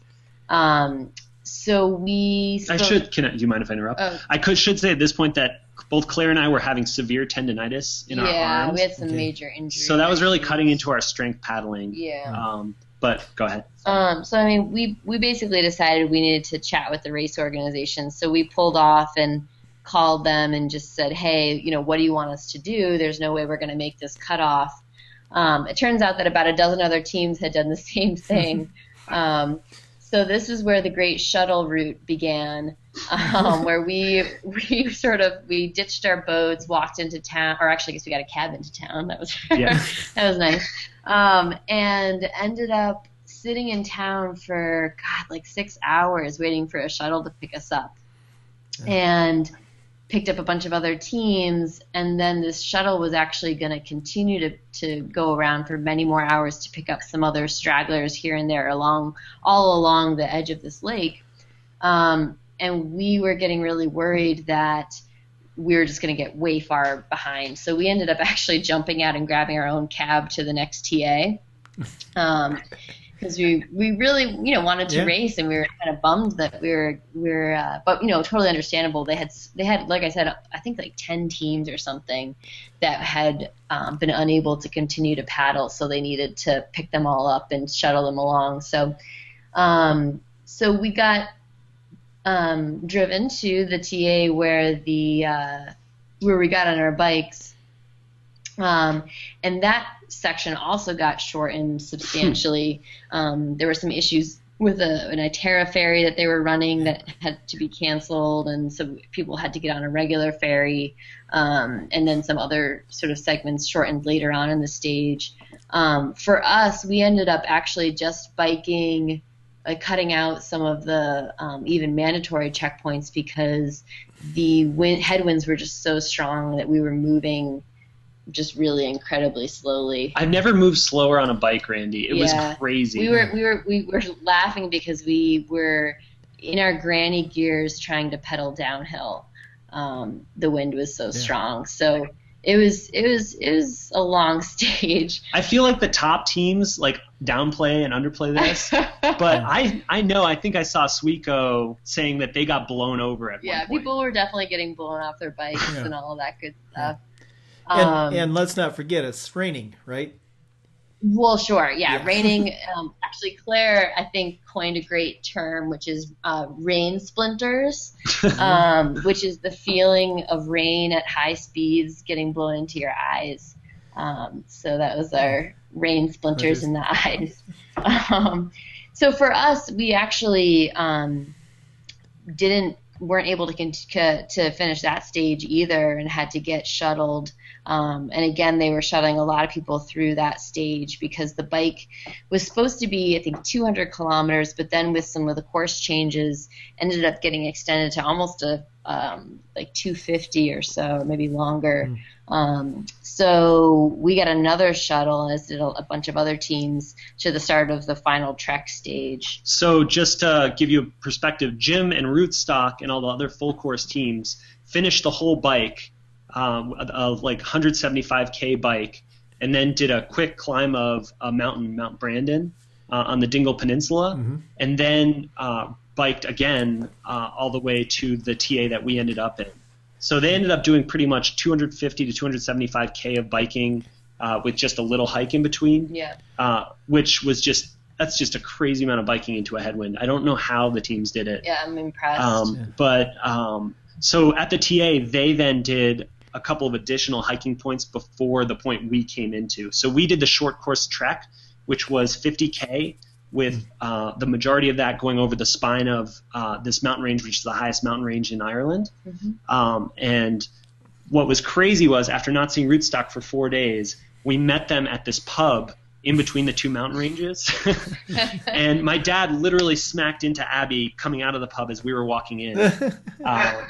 Um, so we. Spoke, I should. Can I, do you mind if I interrupt? Oh. I could should say at this point that both Claire and I were having severe tendonitis in yeah, our arms. Yeah, we had some okay. major injuries. So that was really cutting into our strength paddling. Yeah. Um, but go ahead. Um, so I mean, we we basically decided we needed to chat with the race organization. So we pulled off and called them and just said, hey, you know, what do you want us to do? There's no way we're going to make this cutoff. Um, it turns out that about a dozen other teams had done the same thing. um, so this is where the great shuttle route began, um, where we we sort of we ditched our boats, walked into town, or actually, I guess we got a cab into town. That was yeah. that was nice, um, and ended up sitting in town for God like six hours waiting for a shuttle to pick us up, yeah. and picked up a bunch of other teams, and then this shuttle was actually going to continue to to go around for many more hours to pick up some other stragglers here and there along all along the edge of this lake. Um, and we were getting really worried that we were just going to get way far behind. So we ended up actually jumping out and grabbing our own cab to the next TA. Um, because we we really you know wanted to yeah. race and we were kind of bummed that we were we were uh, but you know totally understandable they had they had like I said I think like ten teams or something that had um, been unable to continue to paddle so they needed to pick them all up and shuttle them along so um, so we got um, driven to the TA where the uh, where we got on our bikes um, and that section also got shortened substantially. um, there were some issues with a, an Itera ferry that they were running that had to be canceled, and so people had to get on a regular ferry. Um, and then some other sort of segments shortened later on in the stage. Um, for us, we ended up actually just biking, like cutting out some of the um, even mandatory checkpoints because the wind, headwinds were just so strong that we were moving just really incredibly slowly. I've never moved slower on a bike, Randy. It yeah. was crazy. We were we were we were laughing because we were in our granny gears trying to pedal downhill. Um, the wind was so yeah. strong, so it was it was it was a long stage. I feel like the top teams like downplay and underplay this, but I I know I think I saw Suico saying that they got blown over at yeah, people were definitely getting blown off their bikes yeah. and all that good stuff. And, um, and let's not forget it's raining, right? Well, sure, yeah, yeah. raining. Um, actually, Claire, I think, coined a great term, which is uh, rain splinters, um, which is the feeling of rain at high speeds getting blown into your eyes. Um, so that was our rain splinters in the eyes. Um, so for us, we actually um, didn't weren't able to to finish that stage either, and had to get shuttled. Um, and again, they were shuttling a lot of people through that stage because the bike was supposed to be, I think, 200 kilometers, but then with some of the course changes, ended up getting extended to almost a um, like 250 or so, maybe longer. Mm. Um, so we got another shuttle, as did a, a, bunch of other teams, to the start of the final trek stage. So just to give you a perspective, Jim and Rootstock and all the other full course teams finished the whole bike, um, a, a, like 175k bike, and then did a quick climb of a mountain, Mount Brandon, uh, on the Dingle Peninsula, mm-hmm. and then uh, biked again uh, all the way to the TA that we ended up in. So they ended up doing pretty much 250 to 275k of biking uh, with just a little hike in between. Yeah. Uh, which was just that's just a crazy amount of biking into a headwind. I don't know how the teams did it. Yeah, I'm impressed. Um, yeah. But um, so at the TA, they then did a couple of additional hiking points before the point we came into. So we did the short course trek, which was 50k with uh, the majority of that going over the spine of uh, this mountain range, which is the highest mountain range in Ireland. Mm-hmm. Um, and what was crazy was after not seeing Rootstock for four days, we met them at this pub in between the two mountain ranges. and my dad literally smacked into Abby coming out of the pub as we were walking in. Uh,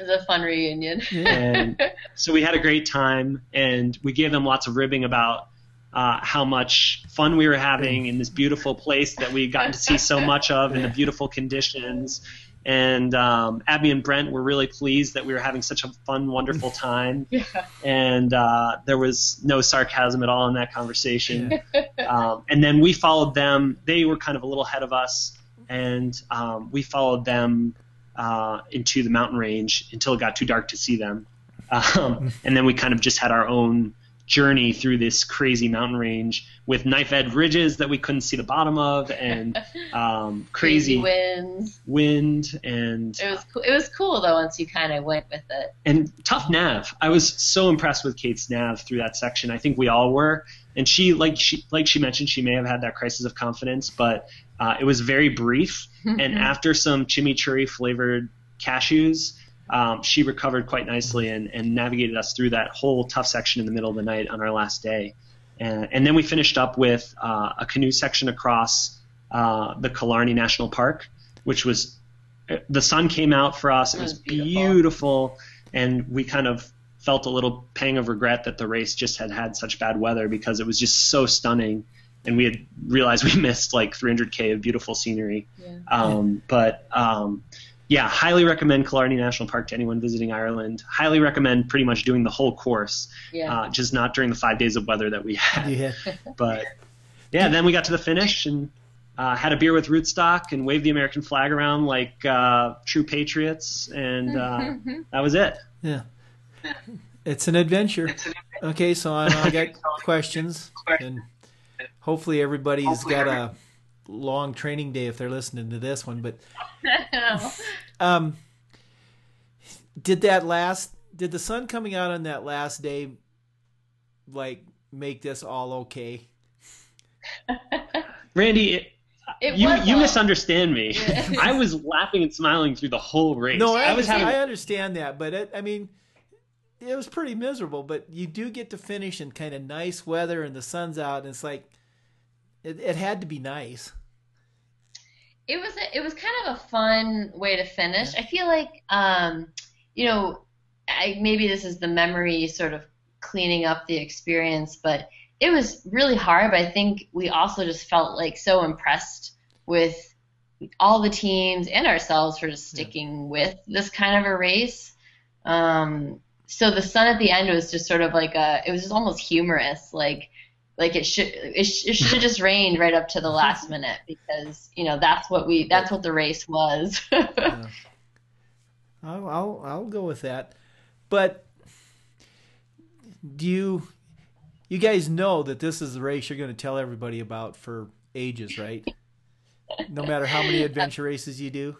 it was a fun reunion. and so we had a great time, and we gave them lots of ribbing about uh, how much fun we were having in this beautiful place that we had gotten to see so much of in the beautiful conditions. And um, Abby and Brent were really pleased that we were having such a fun, wonderful time. Yeah. And uh, there was no sarcasm at all in that conversation. Yeah. Um, and then we followed them. They were kind of a little ahead of us, and um, we followed them uh, into the mountain range until it got too dark to see them. Um, and then we kind of just had our own journey through this crazy mountain range with knife edge ridges that we couldn't see the bottom of and um, crazy, crazy winds, wind, and it was cool. It was cool though once you kind of went with it. And tough nav. I was so impressed with Kate's nav through that section. I think we all were. And she, like she, like she mentioned, she may have had that crisis of confidence, but uh, it was very brief. and after some chimichurri flavored cashews um, she recovered quite nicely and, and navigated us through that whole tough section in the middle of the night on our last day. And, and then we finished up with uh, a canoe section across uh, the Killarney National Park, which was the sun came out for us. It, was, beautiful, and we kind of felt a little pang of regret that the race just had had such bad weather because it was just so stunning and we had realized we missed like 300k of beautiful scenery. Yeah. Um, but um, yeah, highly recommend Killarney National Park to anyone visiting Ireland. Highly recommend pretty much doing the whole course, yeah. uh, just not during the five days of weather that we had. Yeah. but yeah, then we got to the finish and uh, had a beer with Rootstock and waved the American flag around like uh, true patriots, and uh, that was it. Yeah, it's an adventure. Okay, so I, I got questions, and hopefully everybody's got a long training day if they're listening to this one, but um, did that last? Did the sun coming out on that last day, like, make this all okay? Randy, it, it you you misunderstand me. I was laughing and smiling through the whole race. No, I, I was having... I understand that, but it, I mean, it was pretty miserable. But you do get to finish in kind of nice weather, and the sun's out, and it's like it, it had to be nice it was a, it was kind of a fun way to finish. I feel like um, you know, I, maybe this is the memory sort of cleaning up the experience, but it was really hard. But I think we also just felt like so impressed with all the teams and ourselves for just sticking yeah. with this kind of a race. Um, so the sun at the end was just sort of like a, it was just almost humorous, like like it should it, sh- it should have just rained right up to the last minute because you know that's what we that's what the race was. yeah. I'll, I'll I'll go with that, but do you you guys know that this is the race you're going to tell everybody about for ages, right? no matter how many adventure races you do.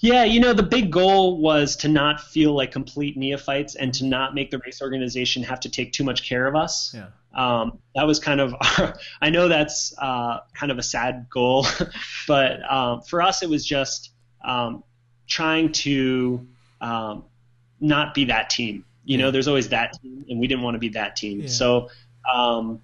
Yeah, you know, the big goal was to not feel like complete neophytes and to not make the race organization have to take too much care of us. Yeah. Um, that was kind of, our, I know that's uh, kind of a sad goal, but um, for us it was just, um, trying to um, not be that team. You know, there's always that team, and we didn't want to be that team. Yeah. So um,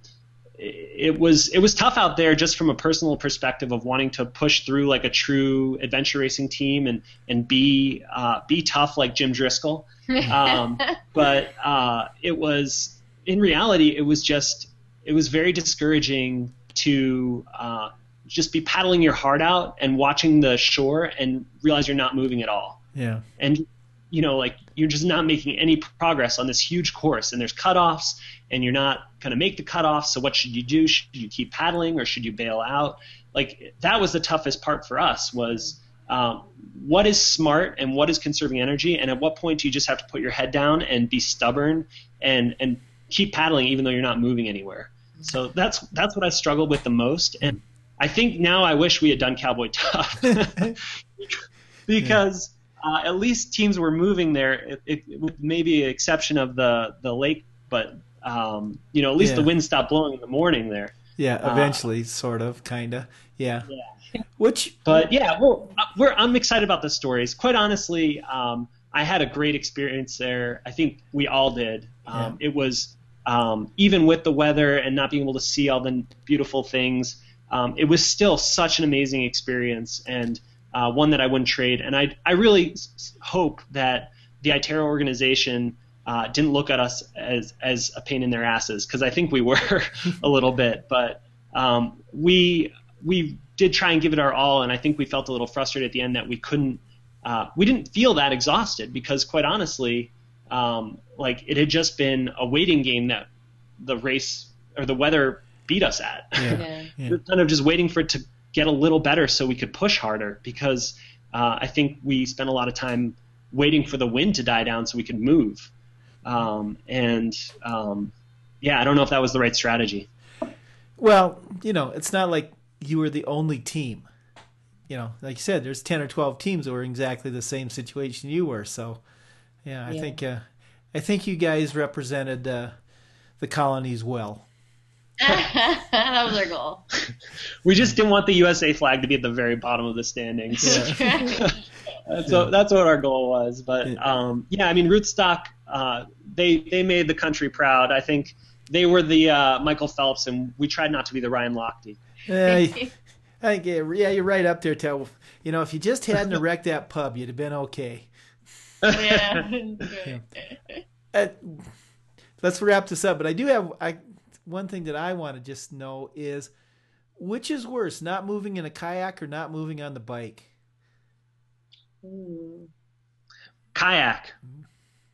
it was it was tough out there just from a personal perspective of wanting to push through like a true adventure racing team and and be uh, be tough like Jim Driscoll. Um, but uh, it was in reality it was just it was very discouraging to uh, just be paddling your heart out and watching the shore and realize you're not moving at all Yeah. and you know like you're just not making any progress on this huge course and there's cutoffs and you're not going to make the cutoffs so what should you do? Should you keep paddling or should you bail out? Like that was the toughest part for us was um, what is smart and what is conserving energy and at what point do you just have to put your head down and be stubborn and and keep paddling even though you're not moving anywhere? So that's that's what i struggled with the most and i think now i wish we had done cowboy tough. Because uh, at least teams were moving there, it, it, with maybe an exception of the the lake, but um, you know at least Yeah. the wind stopped blowing in the morning there. Yeah. Uh, Eventually, sort of, kind of. Yeah. Yeah. Which, But yeah, well, uh, we're I'm excited about the stories. Quite honestly, um, I had a great experience there. I think we all did. Um, It was um, even with the weather and not being able to see all the beautiful things. Um, it was still such an amazing experience and uh, one that I wouldn't trade. And I I really s- s- hope that the Itera organization uh, didn't look at us as as a pain in their asses because I think we were a little bit, but um, we we did try and give it our all, and I think we felt a little frustrated at the end that we couldn't uh, we didn't feel that exhausted because quite honestly, um, like it had just been a waiting game that the race or the weather beat us at. yeah. Yeah. Yeah. we were kind of just waiting for it to get a little better so we could push harder because uh, I think we spent a lot of time waiting for the wind to die down so we could move. Um, and um, yeah, I don't know if that was the right strategy. Well, you know, it's not like you were the only team. You know, like you said, there's ten or twelve teams that were in exactly the same situation you were. So, yeah, I Yeah. think uh, I think you guys represented uh, the colonies well. That was our goal. We just didn't want the USA flag to be at the very bottom of the standings. that's what that's what our goal was. But Yeah. um, yeah, I mean, Rootstock, uh, they they made the country proud. I think they were the uh, Michael Phelps, and we tried not to be the Ryan Lochte. Yeah, I I think yeah, yeah, you're right up there, Tel. You know, if you just hadn't wrecked that pub, you'd have been okay. yeah. Uh, let's wrap this up. But I do have I one thing that I want to just know is which is worse, not moving in a kayak or not moving on the bike? Kayak.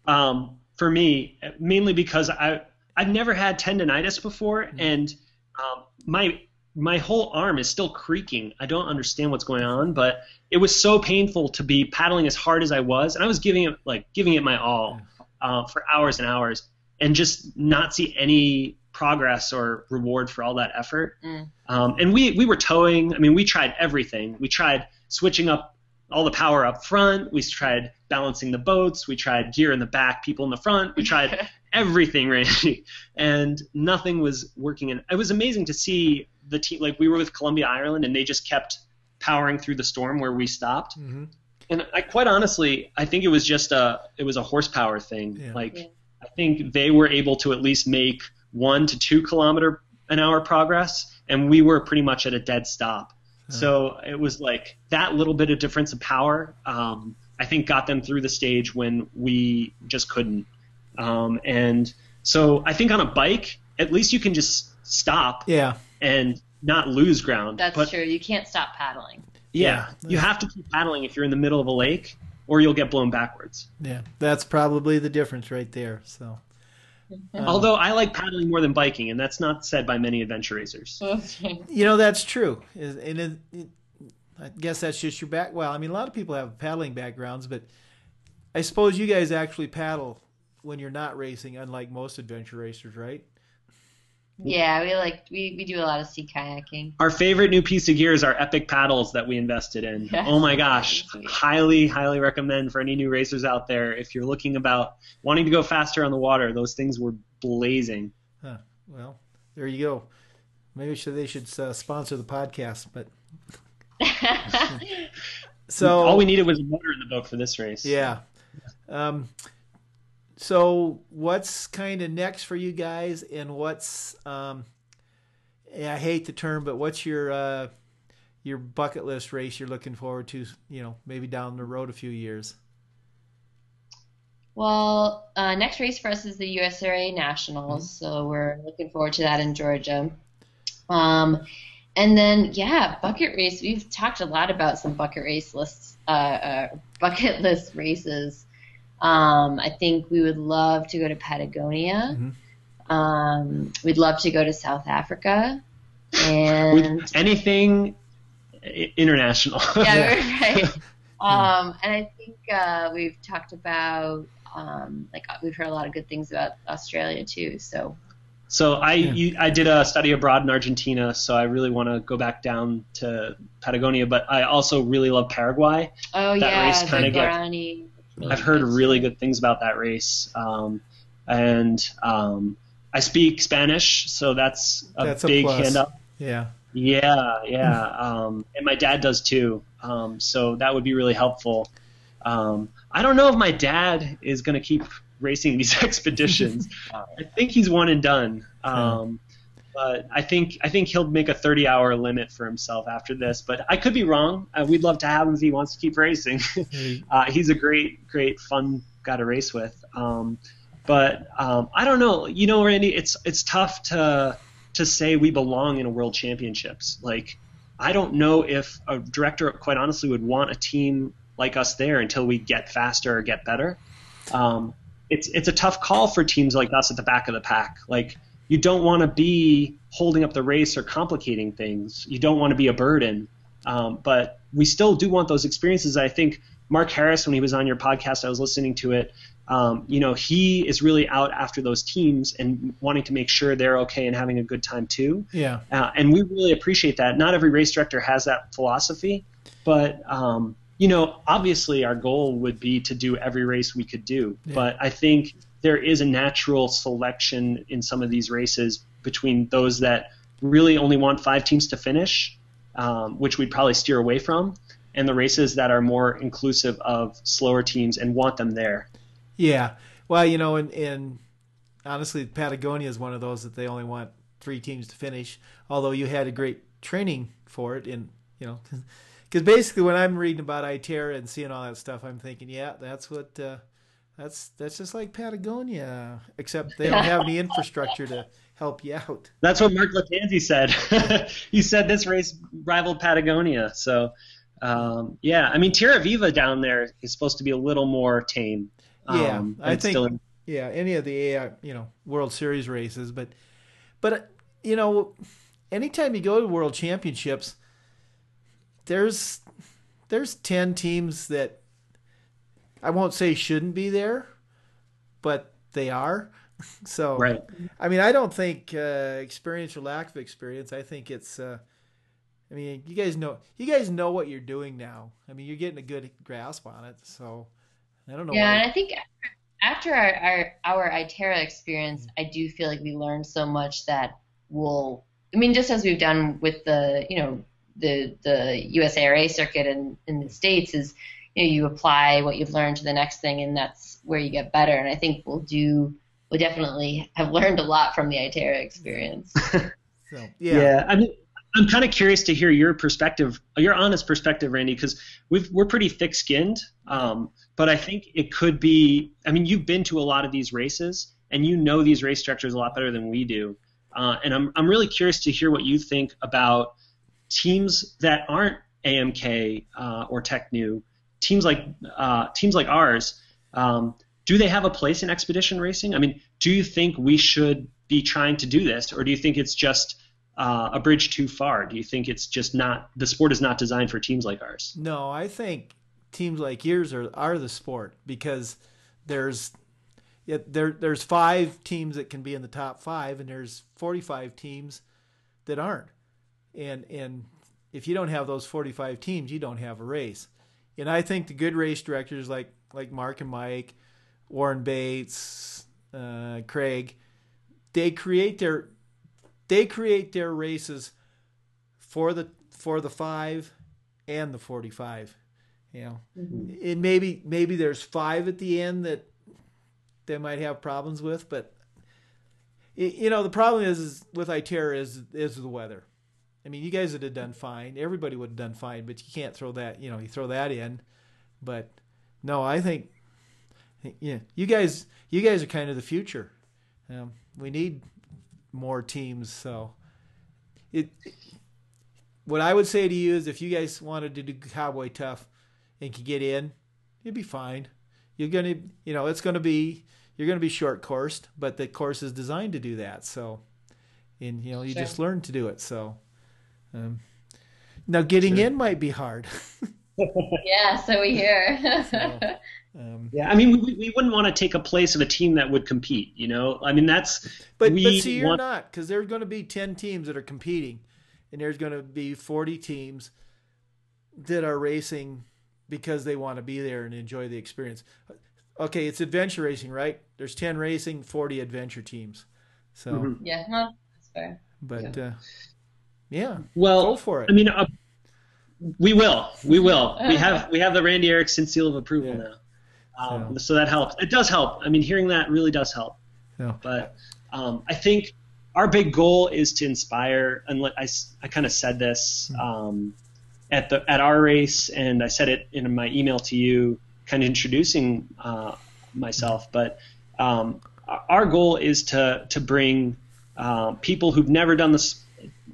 Um, for me mainly because I I've never had tendonitis before and um, my my whole arm is still creaking. I don't understand what's going on, but it was so painful to be paddling as hard as I was, and I was giving it like giving it my all uh, for hours and hours, and just not see any progress or reward for all that effort. Mm. Um, and we we were towing. I mean, we tried everything. We tried switching up all the power up front. We tried balancing the boats. We tried gear in the back, people in the front. We tried everything, Randy, and nothing was working. And it was amazing to see the team. Like we were with Columbia, Ireland, and they just kept powering through the storm where we stopped. Mm-hmm. And I quite honestly, I think it was just a it was a horsepower thing. Yeah. Like Yeah. I think they were able to at least make one to two kilometer an hour progress, and we were pretty much at a dead stop. So it was like that little bit of difference of power. Um, I think got them through the stage when we just couldn't. Um, and so I think on a bike, at least you can just stop Yeah, and not lose ground. That's but true. You can't stop paddling. yeah, Yeah. you have to keep paddling if you're in the middle of a lake, or you'll get blown backwards. yeah, that's probably the difference right there. So, um, Although I like paddling more than biking, and that's not said by many adventure racers. you know that's true, and it, it, I guess that's just your back. Well, I mean, a lot of people have paddling backgrounds, but I suppose you guys actually paddle when you're not racing, unlike most adventure racers, right? Yeah, we like we, we do a lot of sea kayaking. Our favorite new piece of gear is our Epic paddles that we invested in. Yes. Oh my gosh, highly, highly recommend for any new racers out there. If you're looking about wanting to go faster on the water, those things were blazing. Huh. Well, there you go. Maybe should, they should uh, sponsor the podcast, but So all we needed was a motor in the boat for this race. Yeah. Um, so what's kind of next for you guys, and what's um, I hate the term, but what's your uh, your bucket list race you're looking forward to? You know, maybe down the road a few years. Well, uh, next race for us is the USARA Nationals, mm-hmm. so we're looking forward to that in Georgia. Um, and then, yeah, bucket race. We've talked a lot about some bucket race lists, uh, uh, bucket list races. Um, I think we would love to go to Patagonia. Mm-hmm. Um, we'd love to go to South Africa. And With anything international. yeah, right. Um, and I think uh, we've talked about um, like we've heard a lot of good things about Australia too. So so I yeah. you, I did a study abroad in Argentina, so I really want to go back down to Patagonia. But I also really love Paraguay. Oh that yeah, race kind of Really I've heard really good things about that race, um, and um, I speak Spanish, so that's a that's big a hand up. Yeah. Yeah, yeah, um, and my dad does too. Um, so that would be really helpful. Um, I don't know if my dad is going to keep racing these expeditions. I think he's one and done. Um, but I think I think he'll make a 30 hour limit for himself after this. But I could be wrong. Uh, we'd love to have him if he wants to keep racing. uh, he's a great, great, fun guy to race with. Um, but um, I don't know. You know, Randy, it's it's tough to to say we belong in a world championships. Like I don't know if a director, quite honestly, would want a team like us there until we get faster or get better. Um, it's it's a tough call for teams like us at the back of the pack. Like you don't want to be holding up the race or complicating things. You don't want to be a burden. Um, but we still do want those experiences. I think Mark Harris, when he was on your podcast, I was listening to it. Um, you know, he is really out after those teams and wanting to make sure they're okay and having a good time too. Yeah. Uh, and we really appreciate that. Not every race director has that philosophy, but um, you know, obviously our goal would be to do every race we could do, yeah. but I think there is a natural selection in some of these races between those that really only want five teams to finish, um, which we'd probably steer away from, and the races that are more inclusive of slower teams and want them there. Yeah. Well, you know, and, and honestly, Patagonia is one of those that they only want three teams to finish, although you had a great training for it in, you know, because basically when I'm reading about Itera and seeing all that stuff, I'm thinking, yeah, that's what uh, that's that's just like Patagonia, except they don't have any infrastructure to help you out. That's what Mark Lattanzi said. he said this race rivaled Patagonia. So um, yeah, I mean Tierra Viva down there is supposed to be a little more tame. Yeah, um, I think. In- yeah, any of the AI, you know World Series races, but but you know, anytime you go to World Championships there's there's 10 teams that I won't say shouldn't be there, but they are. So, right. I mean, I don't think uh, experience or lack of experience. I think it's. Uh, I mean, you guys know you guys know what you're doing now. I mean, you're getting a good grasp on it. So, I don't know. Yeah, why. and I think after our our, our Itera experience, I do feel like we learned so much that we'll. I mean, just as we've done with the you know the the USARA circuit in, in the states is you know you apply what you've learned to the next thing and that's where you get better and I think we'll do we'll definitely have learned a lot from the Itera experience. so, yeah. yeah, I mean I'm kind of curious to hear your perspective, your honest perspective, Randy, because we are pretty thick-skinned. Um, but I think it could be. I mean, you've been to a lot of these races, and you know these race structures a lot better than we do. Uh, and I'm I'm really curious to hear what you think about teams that aren't AMK uh, or TecNu, teams like uh, teams like ours, um, do they have a place in expedition racing? I mean, do you think we should be trying to do this, or do you think it's just uh, a bridge too far? Do you think it's just not the sport is not designed for teams like ours? No, I think teams like yours are are the sport because there's yeah, there there's five teams that can be in the top five, and there's 45 teams that aren't and and if you don't have those 45 teams, you don't have a race. And I think the good race directors like like Mark and Mike, Warren Bates, uh, Craig, they create their they create their races for the for the five and the 45 You know, and maybe maybe there's five at the end that they might have problems with, but you know the problem is, is with Itera is is the weather. I mean, you guys would have done fine. Everybody would have done fine, but you can't throw that. You know, you throw that in. But no, I think yeah, you guys you guys are kind of the future. Um, we need more teams, so it. What I would say to you is, if you guys wanted to do Cowboy Tough and could get in, you'd be fine. You're gonna, you know, it's gonna be you're gonna be short coursed, but the course is designed to do that. So, and you know, you Sure. just learn to do it. So, um, now getting Sure. in might be hard. Yeah, so we hear. So- Um, Yeah, I mean, we, we wouldn't want to take a place of a team that would compete. You know, I mean, that's But we but see, you're want- not because there's going to be ten teams that are competing, and there's going to be forty teams that are racing because they want to be there and enjoy the experience. Okay, it's adventure racing, right? There's ten racing, forty adventure teams. So, Mhm. yeah, well, that's fair. but uh, yeah, well, go for it. I mean, uh, we will, we will. We have we have the Randy Erickson seal of approval Yeah. now, um, so that helps. It does help. I mean, hearing that really does help. No. But um, I think our big goal is to inspire. And let- I, s- I kind of said this um, at the at our race, and I said it in my email to you, kind of introducing uh, myself. But um, our- our goal is to to bring uh, people who've never done this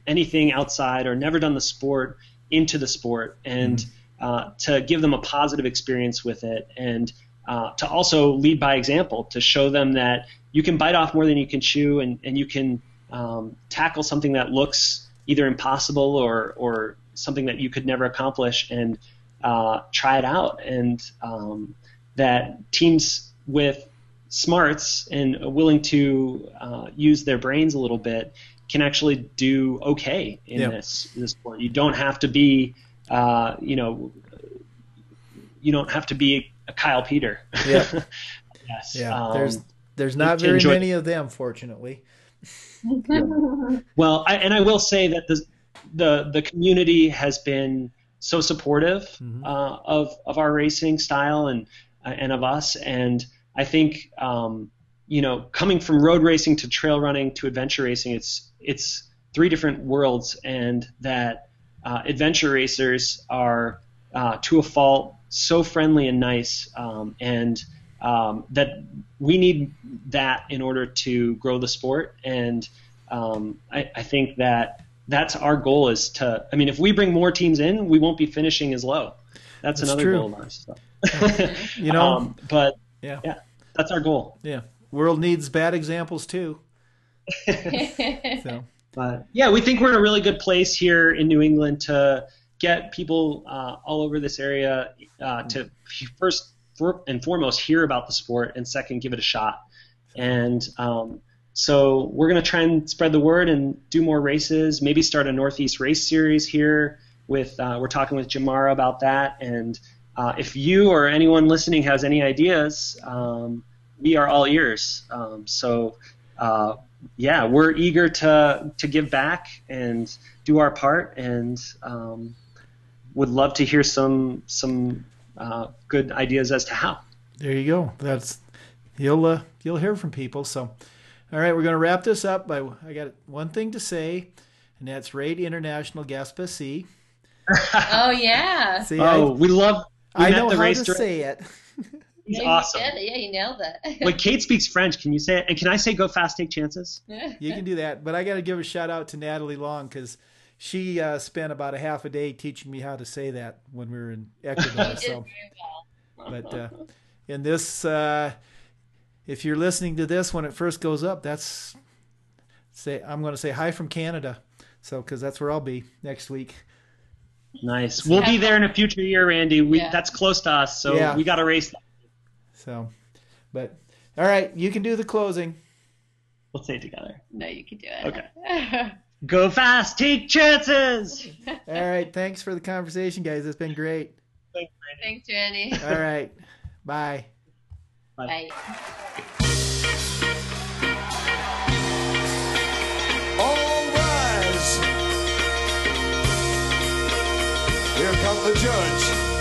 anything outside or never done the sport into the sport and uh, to give them a positive experience with it and uh, to also lead by example to show them that you can bite off more than you can chew and, and you can um, tackle something that looks either impossible or, or something that you could never accomplish and uh, try it out. And um, that teams with smarts and willing to uh, use their brains a little bit can actually do okay in Yeah. this this sport. You don't have to be, uh, you know, you don't have to be a Kyle Peter. Yeah. yes. yeah, um, there's there's not very enjoy- many of them, fortunately. Well, I, and I will say that the the the community has been so supportive Mhm. uh, of of our racing style and uh, and of us, and I think um, you know coming from road racing to trail running to adventure racing, it's it's three different worlds, and that uh, adventure racers are uh, to a fault so friendly and nice, um, and um, that we need that in order to grow the sport. And um, I, I think that that's our goal is to. I mean, if we bring more teams in, we won't be finishing as low. That's, That's another true. goal of ours. so. You know, um, but yeah, yeah, that's our goal. yeah. World needs bad examples too. So But yeah, we think we're in a really good place here in New England to get people uh, all over this area uh, to first for, and foremost hear about the sport, and second give it a shot. And um, so we're going to try and spread the word and do more races. Maybe start a Northeast race series here. With uh, we're talking with GMARA about that, and uh, if you or anyone listening has any ideas, um, we are all ears. Um, so. Uh, yeah, we're eager to to give back and do our part, and um, would love to hear some some uh, good ideas as to how. There you go. That's you'll uh, you'll hear from people. So, all right, we're going to wrap this up. By I got one thing to say, and that's Raid International Gaspésie. oh yeah. See, oh, we love. We I, I know the how race to director. say it. He's Yeah, awesome. You. Yeah, you nailed that. Wait, Kate speaks French. Can you say it? And can I say go fast, take chances? You can do that, but I got to give a shout out to Natalie Long because she uh, spent about a half a day teaching me how to say that when we were in Ecuador. So, well. but uh, in this, uh, if you're listening to this when it first goes up, that's say I'm going to say hi from Canada. So, because that's where I'll be next week. Nice. We'll be there in a future year, Randy. We, Yeah. That's close to us, so Yeah. we got to race. That. So, but all right, you can do the closing. We'll say it together. No, you can do it. Okay. Go fast, take chances. All right, thanks for the conversation, guys. It's been great. Thanks, Randy. Thanks, Randy. All right, bye. Bye. All rise. Here comes the judge.